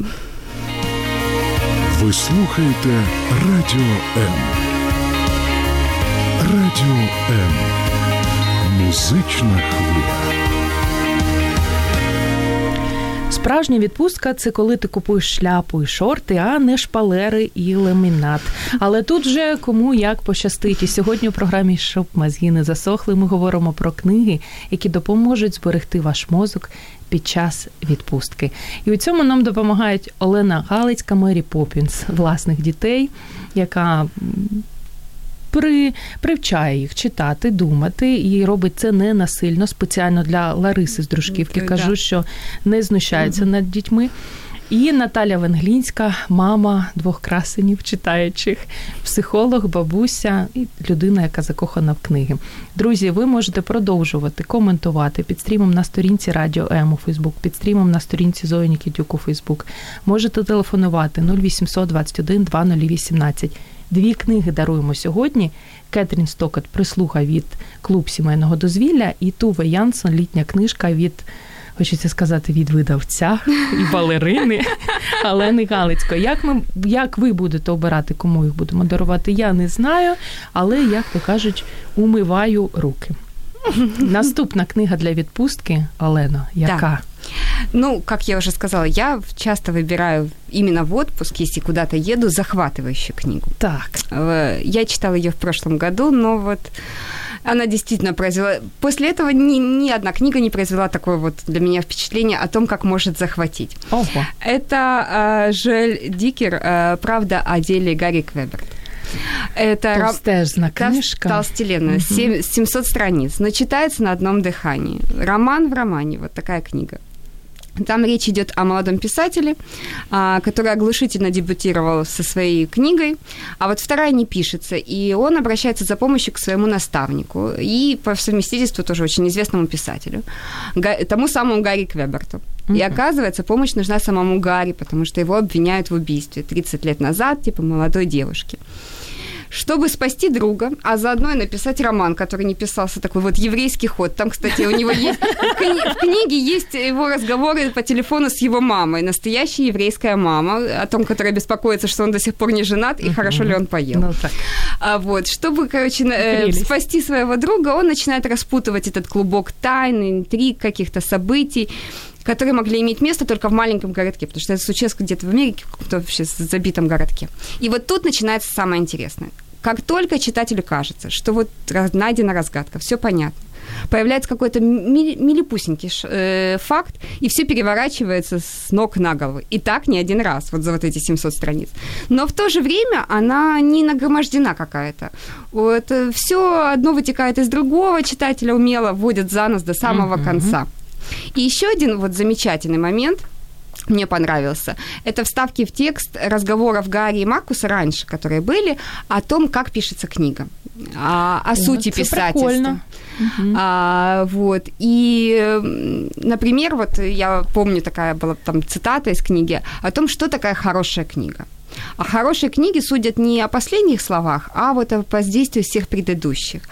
A: Ви слухаєте Радіо М. Радіо М. Музична хвиля.
C: Справжня відпустка це коли ти купуєш шляпу і шорти, а не шпалери і ламінат. Але тут же кому як пощастить. І сьогодні у програмі Щоб мозги не засохли. Ми говоримо про книги, які допоможуть зберегти ваш мозок під час відпустки. І у цьому нам допомагають Олена Галицька, Мері Поппінс, власних дітей, яка при, привчає їх читати, думати і робить це не насильно, спеціально для Лариси з дружківки.
D: Так,
C: Кажу,
D: да.
C: що не знущається над дітьми. І Наталя Венглінська, мама двох красенів читаючих, психолог, бабуся і людина, яка закохана в книги. Друзі, ви можете продовжувати коментувати під стрімом на сторінці Радіо М у Фейсбук, під стрімом на сторінці Зої Нікітюк у Фейсбук. Можете телефонувати 0800 21 2018. Дві книги даруємо сьогодні. Кетрін Стокет Прислуга від клуб сімейного дозвілля і Туве Янсон Літня книжка від. Хочеться сказати від видавця і балерини Олени Галицької. Як ми як ви будете обирати, кому їх будемо дарувати, я не знаю, але як то кажуть, умиваю руки. Наступна книга для відпустки Олена. Яка?
D: Ну, как я уже сказала, я часто выбираю именно в отпуск, если куда-то еду, захватывающую книгу.
C: Так.
D: Э, Я читала ее в прошлом году, но вот она действительно произвела... После этого ни, ни одна книга не произвела такое вот для меня впечатление о том, как может захватить.
C: Ого.
D: Это э, Жель Дикер э, «Правда о деле Гарри Квеберт». Это ра-
C: Товстезна
D: Тол-
C: книжка.
D: Толстеленная, семь- 700 страниц, но читается на одном дыхании. Роман в романе, вот такая книга. Там речь идет о молодом писателе, а, который оглушительно дебютировал со своей книгой, а вот вторая не пишется, и он обращается за помощью к своему наставнику и по совместительству тоже очень известному писателю, тому самому Гарри Квеберту. И оказывается, помощь нужна самому Гарри, потому что его обвиняют в убийстве 30 лет назад, типа молодой девушки чтобы спасти друга, а заодно и написать роман, который не писался, такой вот еврейский ход. Там, кстати, у него есть... В, кни- в книге есть его разговоры по телефону с его мамой, настоящая еврейская мама, о том, которая беспокоится, что он до сих пор не женат, и хорошо ли он поел.
C: Ну так.
D: А вот, чтобы, короче, э, спасти своего друга, он начинает распутывать этот клубок тайн, интриг, каких-то событий, которые могли иметь место только в маленьком городке, потому что это случилось где-то в Америке, в каком-то вообще забитом городке. И вот тут начинается самое интересное. Как только читателю кажется, что вот найдена разгадка, все понятно, появляется какой-то ми- милипусенький э, факт, и все переворачивается с ног на голову. И так не один раз, вот за вот эти 700 страниц. Но в то же время она не нагромождена какая-то. Вот, все одно вытекает из другого, читателя умело вводят за нос до самого
C: Мгм.
D: конца. И еще один вот замечательный момент – мне понравился. Это вставки в текст разговоров Гарри и Маркуса раньше, которые были, о том, как пишется книга, о, о сути
C: это
D: писательства.
C: прикольно.
D: А, вот. И, например, вот я помню такая была там цитата из книги о том, что такая хорошая книга. А хорошие книги судят не о последних словах, а вот о воздействии всех предыдущих.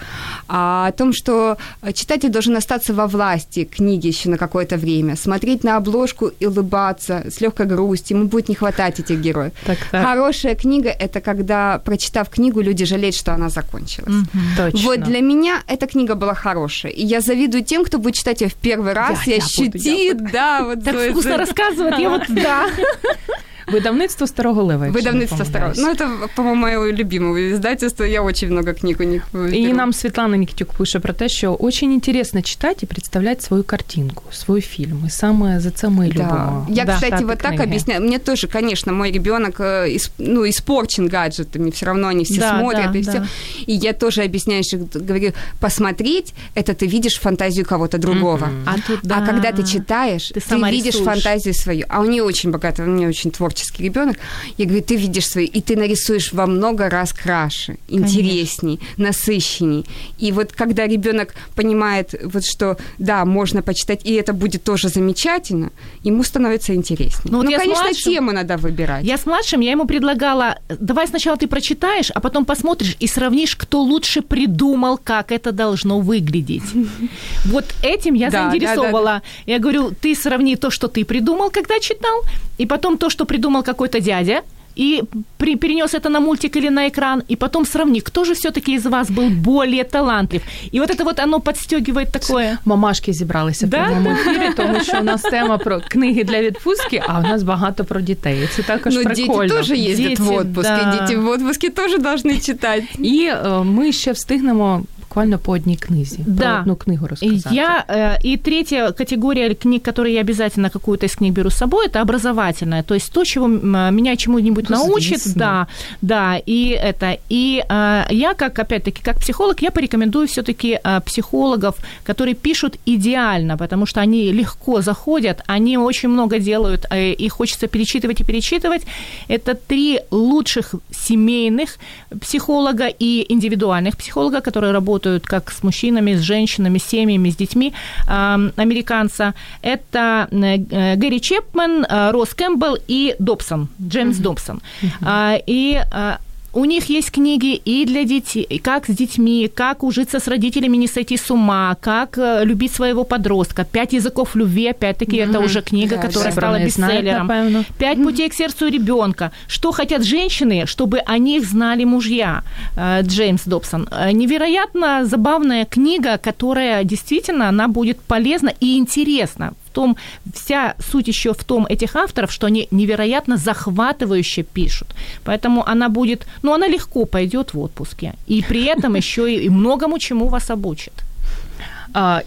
D: А о том, что читатель должен остаться во власти книги еще на какое-то время, смотреть на обложку и улыбаться с легкой грустью, ему будет не хватать этих героев.
C: Так, так.
D: Хорошая книга – это когда, прочитав книгу, люди жалеют, что она закончилась.
C: Точно.
D: Вот для меня эта книга была хорошая. И я завидую тем, кто будет читать ее в первый раз
C: Я-
D: и
C: я буду, я
D: ощутит, да, вот
E: Так вкусно рассказывает, я вот да.
C: Видавництво старого лева. якщо не
D: Выдавництво старого.
C: помиляюсь.
D: Ну, это, по-моему, мое любимое издательство. Я очень много книг у них
C: И
D: беру.
C: нам Світлана Нікітюк пише про те, що очень интересно читать и представлять свою картинку, свой фильм. И самое за це ми
D: Да.
C: любимо.
D: Я,
C: Да,
D: кстати,
C: читати
D: вот так
C: книги.
D: объясняю. Мне тоже, конечно, мой ребенок э, ис- ну, испорчен гаджетами, все равно они все
E: Да,
D: смотрят
E: да,
D: и все.
E: да.
D: И я тоже объясняю, что говорю, посмотреть это ты видишь фантазию кого-то другого.
C: Мгм.
E: А тут,
D: А
E: да.
D: когда ты читаешь,
E: Ты
D: ты,
E: сама
D: видишь
E: рисуешь.
D: фантазию свою. А у нее очень богатый, у меня очень творческий ребенок. Я говорю, ты видишь свою, и ты нарисуешь во много раз краше, интересней, насыщенней. И вот когда ребенок понимает, вот что да, можно почитать, и это будет тоже замечательно, ему становится интереснее.
E: Ну, вот с
D: конечно,
E: младшим-
D: тему надо выбирать.
E: Я с младшим, я ему предлагала, давай сначала ты прочитаешь, а потом посмотришь и сравнишь, кто лучше придумал, как это должно выглядеть. Вот этим я
D: Да, да,
E: заинтересовала. Я говорю, ты сравни то, что ты придумал, когда читал, и потом то, что придумал какой-то дядя, и при, перенес это на мультик или на экран, и потом сравни, кто же все-таки из вас был более талантлив. И вот это вот оно подстегивает такое.
C: Мамашки зібралися
E: Да,
C: в прямому ефірі, тому що у нас тема про книги для відпустки, а у нас багато про дітей. І Це також
D: Но
C: прикольно.
D: дети тоже ездят
E: Дети,
D: в отпуск,
E: да.
D: и дети в отпуске тоже должны читать.
C: І е, ми ще встигнемо буквально по одній книзі, про
E: Да.
C: одну книгу розказати.
E: Я, э, и третья категория книг, которые я обязательно какую-то из книг беру с собой, это образовательная. То есть то, чего м, меня чему-нибудь
C: Ну,
E: научит.
C: звісно.
E: Да, да, и это. И э, я, как, опять-таки, как психолог, я порекомендую все-таки э, психологов, которые пишут идеально, потому что они легко заходят, они очень много делают, э, и хочется перечитывать и перечитывать. Это три лучших семейных психолога и индивидуальных психолога, которые работают как с мужчинами, с женщинами, с семьями, с детьми э, американца. Это э, Гэри Чепмен, э, Росс Кэмпбелл и Добсон, Джеймс Добсон. А, И э, у них есть книги и для детей, как с детьми, как ужиться с родителями, не сойти с ума, как э, любить своего подростка. «Пять языков любви», опять-таки, это уже книга,
D: Да,
E: которая стала бестселлером.
C: напевно.
E: Пять путей к сердцу ребенка. Что хотят женщины, чтобы о них знали мужья? Э, Джеймс Добсон. Э, Невероятно забавная книга, которая действительно она будет полезна и интересна. Том, вся суть еще в том этих авторов, что они невероятно захватывающе пишут. Поэтому она будет, ну, она легко пойдет в отпуске. И при этом еще и многому чему вас обучит.
C: А,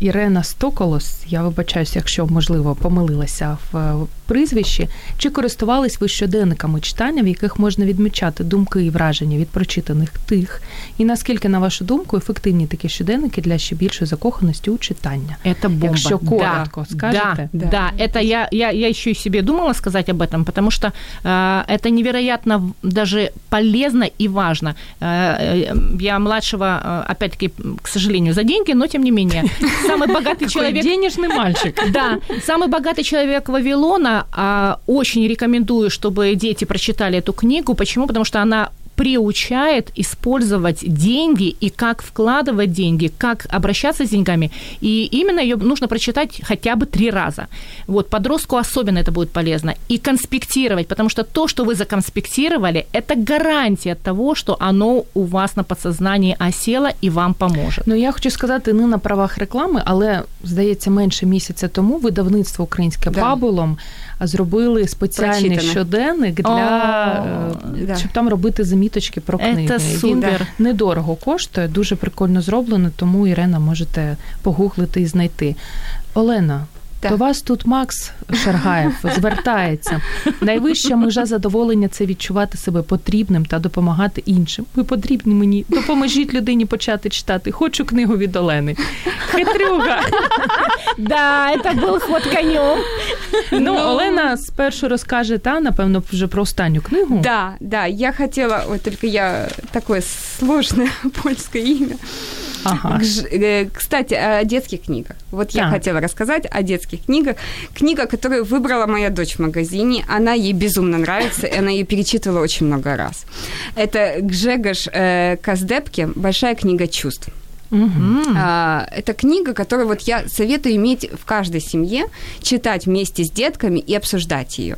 C: Ірена. Ірена Стоколос, я вибачаюся, якщо можливо помилилася в е, прізвищі. Чи користувались ви щоденниками читання, в яких можна відмічати думки і враження від прочитаних тих? І наскільки, на вашу думку, ефективні такі щоденники для ще більшої закоханості у читання?
E: Это бомба.
C: Якщо коротко
E: да,
C: скажете.
E: Да, да, это я, я, я еще и себе думала сказать об этом, потому что э, это невероятно в- даже полезно и важно. Э, э, я младшего, э, опять-таки, к сожалению, за деньги, но тем не менее, самый богатый человек...
C: денежний мальчик.
E: Да, самый богатый человек Вавилона. а, очень рекомендую, чтобы дети прочитали эту книгу. Почему? Потому что она приучает использовать деньги и как вкладывать деньги, как обращаться с деньгами. И именно ее нужно прочитать хотя бы три раза. Вот подростку особенно это будет полезно. И конспектировать, потому что то, что вы законспектировали, это гарантия того, что оно у вас на подсознании осело и вам поможет.
C: Ну я хочу сказати не на правах реклами, але здається, менше місяця тому видавництво українське
D: Да.
C: Пабулом Зробили спеціальний
D: Прочитане.
C: щоденник для
E: О,
C: е,
D: да.
C: щоб там робити заміточки про
E: Це
C: книги. Він
E: супер.
C: недорого коштує, дуже прикольно зроблено, тому Ірена можете погуглити і знайти. Олена,
D: Так.
C: До вас тут Макс Шаргаєв звертається. Найвища межа задоволення це відчувати себе потрібним та допомагати іншим. Ви потрібні мені. Допоможіть людині почати читати. Хочу книгу від Олени. Хитрюга.
E: Да, это был ход конем.
C: Ну, Олена спершу розкаже, та, напевно, вже про останню книгу.
D: Да, да, я хотела, вот только я такое сложное польское имя.
C: Ага.
D: Э, Кстати, о детских книгах. Вот я хотела рассказать о детских книгах. Книга, которую выбрала моя дочь в магазине, она ей безумно нравится, и она ее перечитывала очень много раз. Это Гжегош э, Каздепке «Большая книга чувств». А, Это книга, которую вот я советую иметь в каждой семье, читать вместе с детками и обсуждать ее.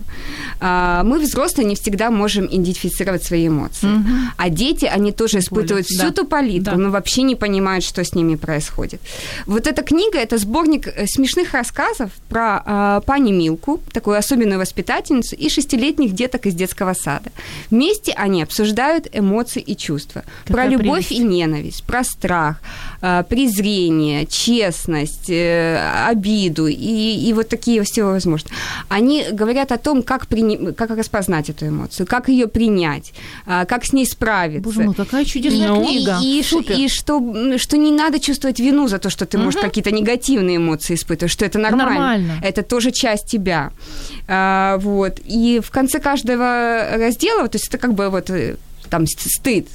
D: А, Мы, взрослые, не всегда можем идентифицировать свои эмоции. А дети, они тоже испытывают всю
C: да.
D: ту палитру,
C: Да.
D: но вообще не понимают, что с ними происходит. Вот эта книга – это сборник э, смешных рассказов про а, пани Милку, такую особенную воспитательницу, и шестилетних деток из детского сада. Вместе они обсуждают эмоции и чувства.
E: Какая
D: про любовь
E: прелесть.
D: и ненависть, про страх, презрение, честность, э, обиду и, и вот такие всевозможные. Они говорят о том, как, прини- как распознать эту эмоцию, как ее принять, а, как с ней справиться.
E: Боже мой, какая чудесная
C: Ну,
E: книга.
D: И, и
E: Супер.
D: и что, что не надо чувствовать вину за то, что ты, может, какие-то негативные эмоции испытываешь, что это нормально.
E: Нормально.
D: Это тоже часть тебя. А, вот. И в конце каждого раздела, то есть это как бы вот э, там стыд,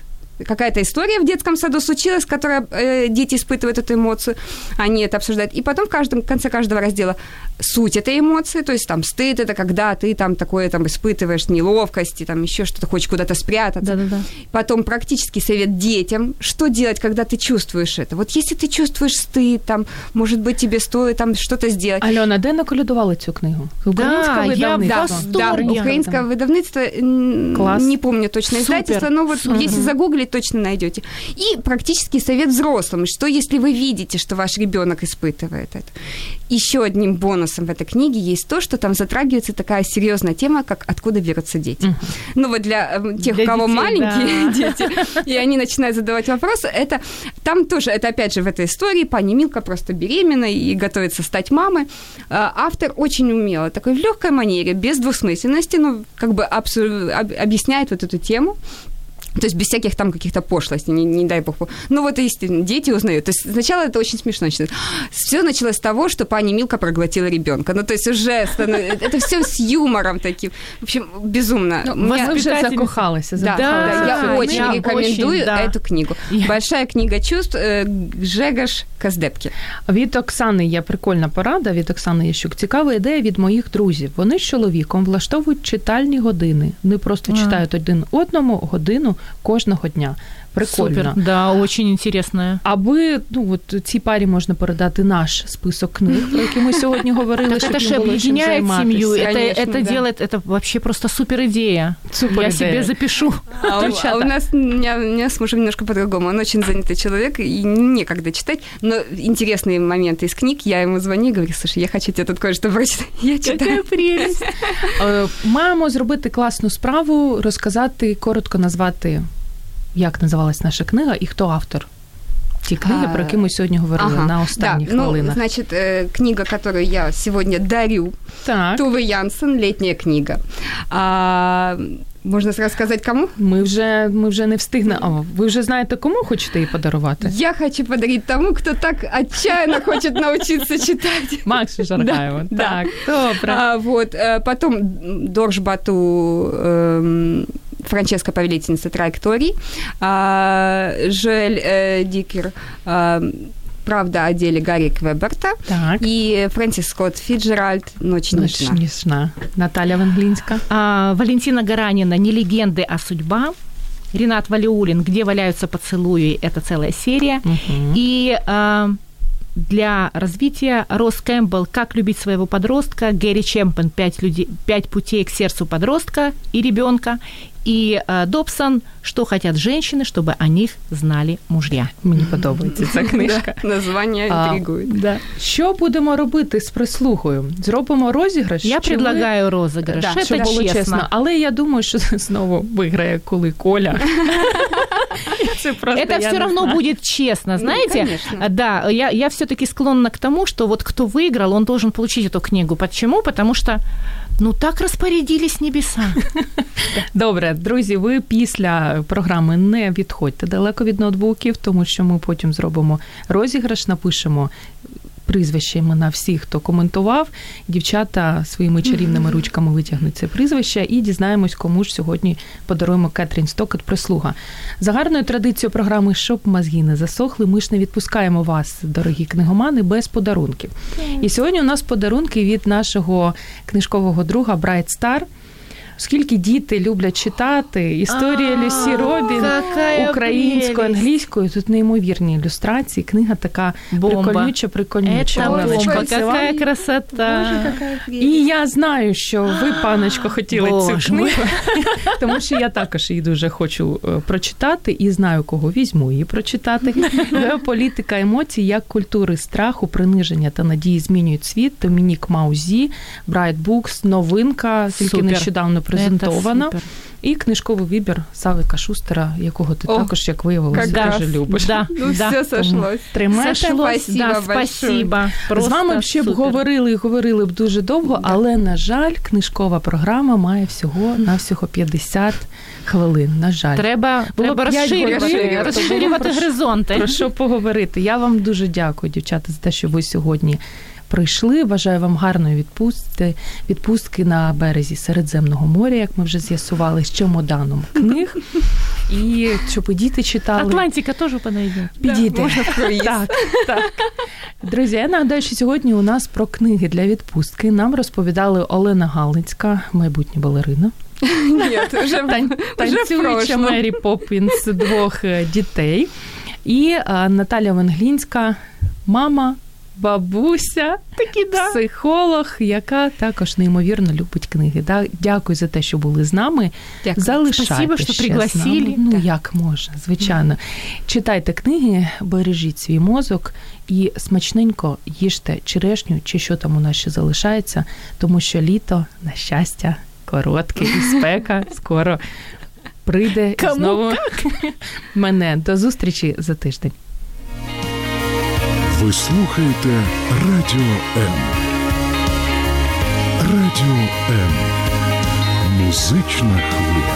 D: какая-то история в детском саду случилась, которая э, дети испытывают эту эмоцию, они это обсуждают. И потом в каждом в конце каждого раздела суть этой эмоции, то есть там стыд это когда ты там такое там испытываешь неловкость, и там еще что-то хочешь куда-то спрятаться.
E: Да-да-да.
D: Потом практический совет детям, что делать, когда ты чувствуешь это. Вот если ты чувствуешь стыд, там, может быть, тебе стоит там что-то сделать.
C: Альона, де наколядували цю книгу? Українське
E: я
C: видавництво.
E: в
D: Да, да, украинское выдавництво, м,
C: Класс.
D: не помню точно
E: Супер.
D: издательство, но вот
C: Мгм.
D: если загуглить, точно найдете. И практический совет взрослым, что если вы видите, что ваш ребенок испытывает это. Еще одним бонусом в этой книге есть то, что там затрагивается такая серьезная тема, как откуда берутся дети. Ну вот для э, тех,
E: Для
D: у кого
E: детей,
D: маленькие дети, и они начинают задавать вопросы, это там тоже, это опять же в этой истории, пани Милка просто беременна и готовится стать мамой. А, Автор очень умело, такой в легкой манере, без двусмысленности, ну, как бы абсу- об- объясняет вот эту тему. То есть без всяких там каких-то пошлостей, не, не дай бог. Ну вот если дети узнают. То есть сначала это очень смешно. Все началось с того, что пани Милка проглотила ребенка. Ну то есть уже станов- это все с юмором таким. В общем, безумно.
C: Ну,
D: Меня-
C: ви вже
E: воспитательниця.
C: закохалися.
D: да,
C: закохалися.
D: да, я
E: Да,
D: очень
E: я
D: рекомендую
E: очень, да.
D: эту книгу.
E: Я-
D: Большая книга чувств э, Жегаш Каздепки.
C: Від Оксани є прикольна порада від Оксани Ящук. Цікава ідея від моїх друзів. Вони з чоловіком влаштовують читальні години. Вони просто
E: А.
C: читають один одному годину кожного дня. Прикольно.
E: Супер. Да, очень интересная.
C: Аби ну от цій парі можна передати наш список книг, про які ми сьогодні говорили.
E: Так
C: щоб
E: это
C: їм
E: же
C: було чим
E: объединяет
C: займатися.
E: семью. Это,
D: Конечно,
E: это
D: да.
E: делает, это вообще просто супер идея.
C: Супер
E: Я
C: ідея.
E: себе запишу.
D: А у,
C: Девчата.
D: а у нас, у меня, у меня с мужем немножко по-другому. Он очень занятый человек, и некогда читать. Но интересные моменты из книг, я ему звоню и говорю, слушай, я хочу тебе тут кое-что прочитать. Я читаю.
E: прелесть.
C: Е, Маємо зробити класну справу, розказати, коротко назвати, як називалась наша книга і хто автор. Ті книги,
D: А,
C: про які ми сьогодні говорили
D: Ага,
C: на останніх
D: да, ну,
C: хвилинах.
D: значит, э, книга, которую я сегодня дарю,
C: так,
D: Тувы Янсен, «Летняя книга». А, можно сразу сказать, кому?
C: ми вже, ми вже не встигнемо. А, ви вже знаєте, кому хочете її подарувати?
D: Я хочу подарить тому, кто так отчаянно хочет научиться читать.
C: Максу Жаргаєву.
D: Да,
C: Так, добре.
D: А, вот, э, потом Дорж Бату, эм, Франческа Повелительница траекторий, а, Жоэль э, Дикер, а, Правда о деле Гарри Квеберта
C: Так.
D: и Фрэнсис Скотт Фиджеральд «Ночь
C: Ночь
D: нежна».
C: ніжна. Наталя Венглінська.
E: А, Валентина Гаранина «Не легенды, а судьба». Ренат Валиулин «Где валяются поцелуи» – это целая серия.
C: Мгм.
E: И а, для развития Рос Кэмпбелл «Как любить своего подростка», Гэри Чемпен «Пять, людей, «Пять путей к сердцу подростка и ребенка», и а, Добсон «Что хотят женщины, чтобы о них знали мужья».
C: Мені подобається ця книжка.
D: Да, название
C: А,
D: интригует.
C: да. Що будемо робити з прислугою? Зробимо розіграш?
E: Я
C: чи ми-
E: предлагаю розыгрыш.
C: Да,
E: Это
C: щоб було
E: честно.
C: чесно. Але я думаю, що знову виграє коли Коля.
E: Это все равно будет честно, знаете?
D: Ну, конечно.
E: Да, я, я все-таки склонна к тому, что вот кто выиграл, он должен получить эту книгу. Почему? Потому что ну так розпорядились небеса.
C: Добре, друзі, ви після програми не відходьте далеко від ноутбуків, тому що ми потім зробимо розіграш, напишемо. Прізвище імена всіх, хто коментував. Дівчата своїми чарівними ручками витягнуть це прізвище і дізнаємось, кому ж сьогодні подаруємо Кетрін Стокет прислуга. За гарною традицією програми Щоб мозги не засохли. Ми ж не відпускаємо вас, дорогі книгомани, без подарунків. І сьогодні у нас подарунки від нашого книжкового друга Брайт Стар. Оскільки діти люблять читати історія
E: А,
C: Люсі Робін українською, англійською, тут неймовірні ілюстрації. Книга така
E: Бомба.
C: прикольнюча,
E: какая красота.
C: І я знаю, що ви, паночко, хотіли цю книгу, тому що я також її дуже хочу е, прочитати і знаю, кого візьму її прочитати. Геополітика емоцій, як культури страху, приниження та надії змінюють світ. Домінік Маузі, Bright Books, новинка, тільки нещодавно презентована. І книжковий вибір Савика Шустера, якого ти
D: О,
C: також, як виявилось,
D: как
C: дуже любиш.
E: Да,
D: Ну,
E: да.
D: все сошлось.
C: Тримайте.
D: Спасибо
E: да, спасибо.
C: З вами ще б говорили і говорили б дуже довго, але на жаль, книжкова програма має всього на всього 50 хвилин. На жаль,
E: Треба,
C: Було
E: треба розширювати, розширювати горизонти.
C: про що поговорити. Я вам дуже дякую, дівчата, за те, що ви сьогодні прийшли. Бажаю вам гарної відпустки, відпустки на березі Середземного моря, як ми вже з'ясували, з чемоданом книг. І щоб і діти читали.
E: Атлантика теж подойде.
C: Підійде.
D: можна.
C: Так, так. Друзі, я нагадаю, що сьогодні у нас про книги для відпустки нам розповідали Олена Галицька, майбутня балерина,
D: Нет, уже,
C: тан- танцююча. Мері Поппінс двох е, дітей, і Наталя Венглінська, мама. Бабуся,
E: Такі, да.
C: психолог, яка також неймовірно любить книги. Да? Дякую за те, що були з нами.
D: Дякую.
C: Залишайтеся
E: Спасибо, що пригласили.
C: Ну,
E: Так.
C: як можна, звичайно. Читайте книги, бережіть свій мозок і смачненько їжте черешню чи що там у нас ще залишається, тому що літо, на щастя, коротке і спека скоро прийде
E: Кому
C: знову мене. До зустрічі за тиждень.
A: Ви слухаєте Радіо М. Радіо М. Музична хвиля.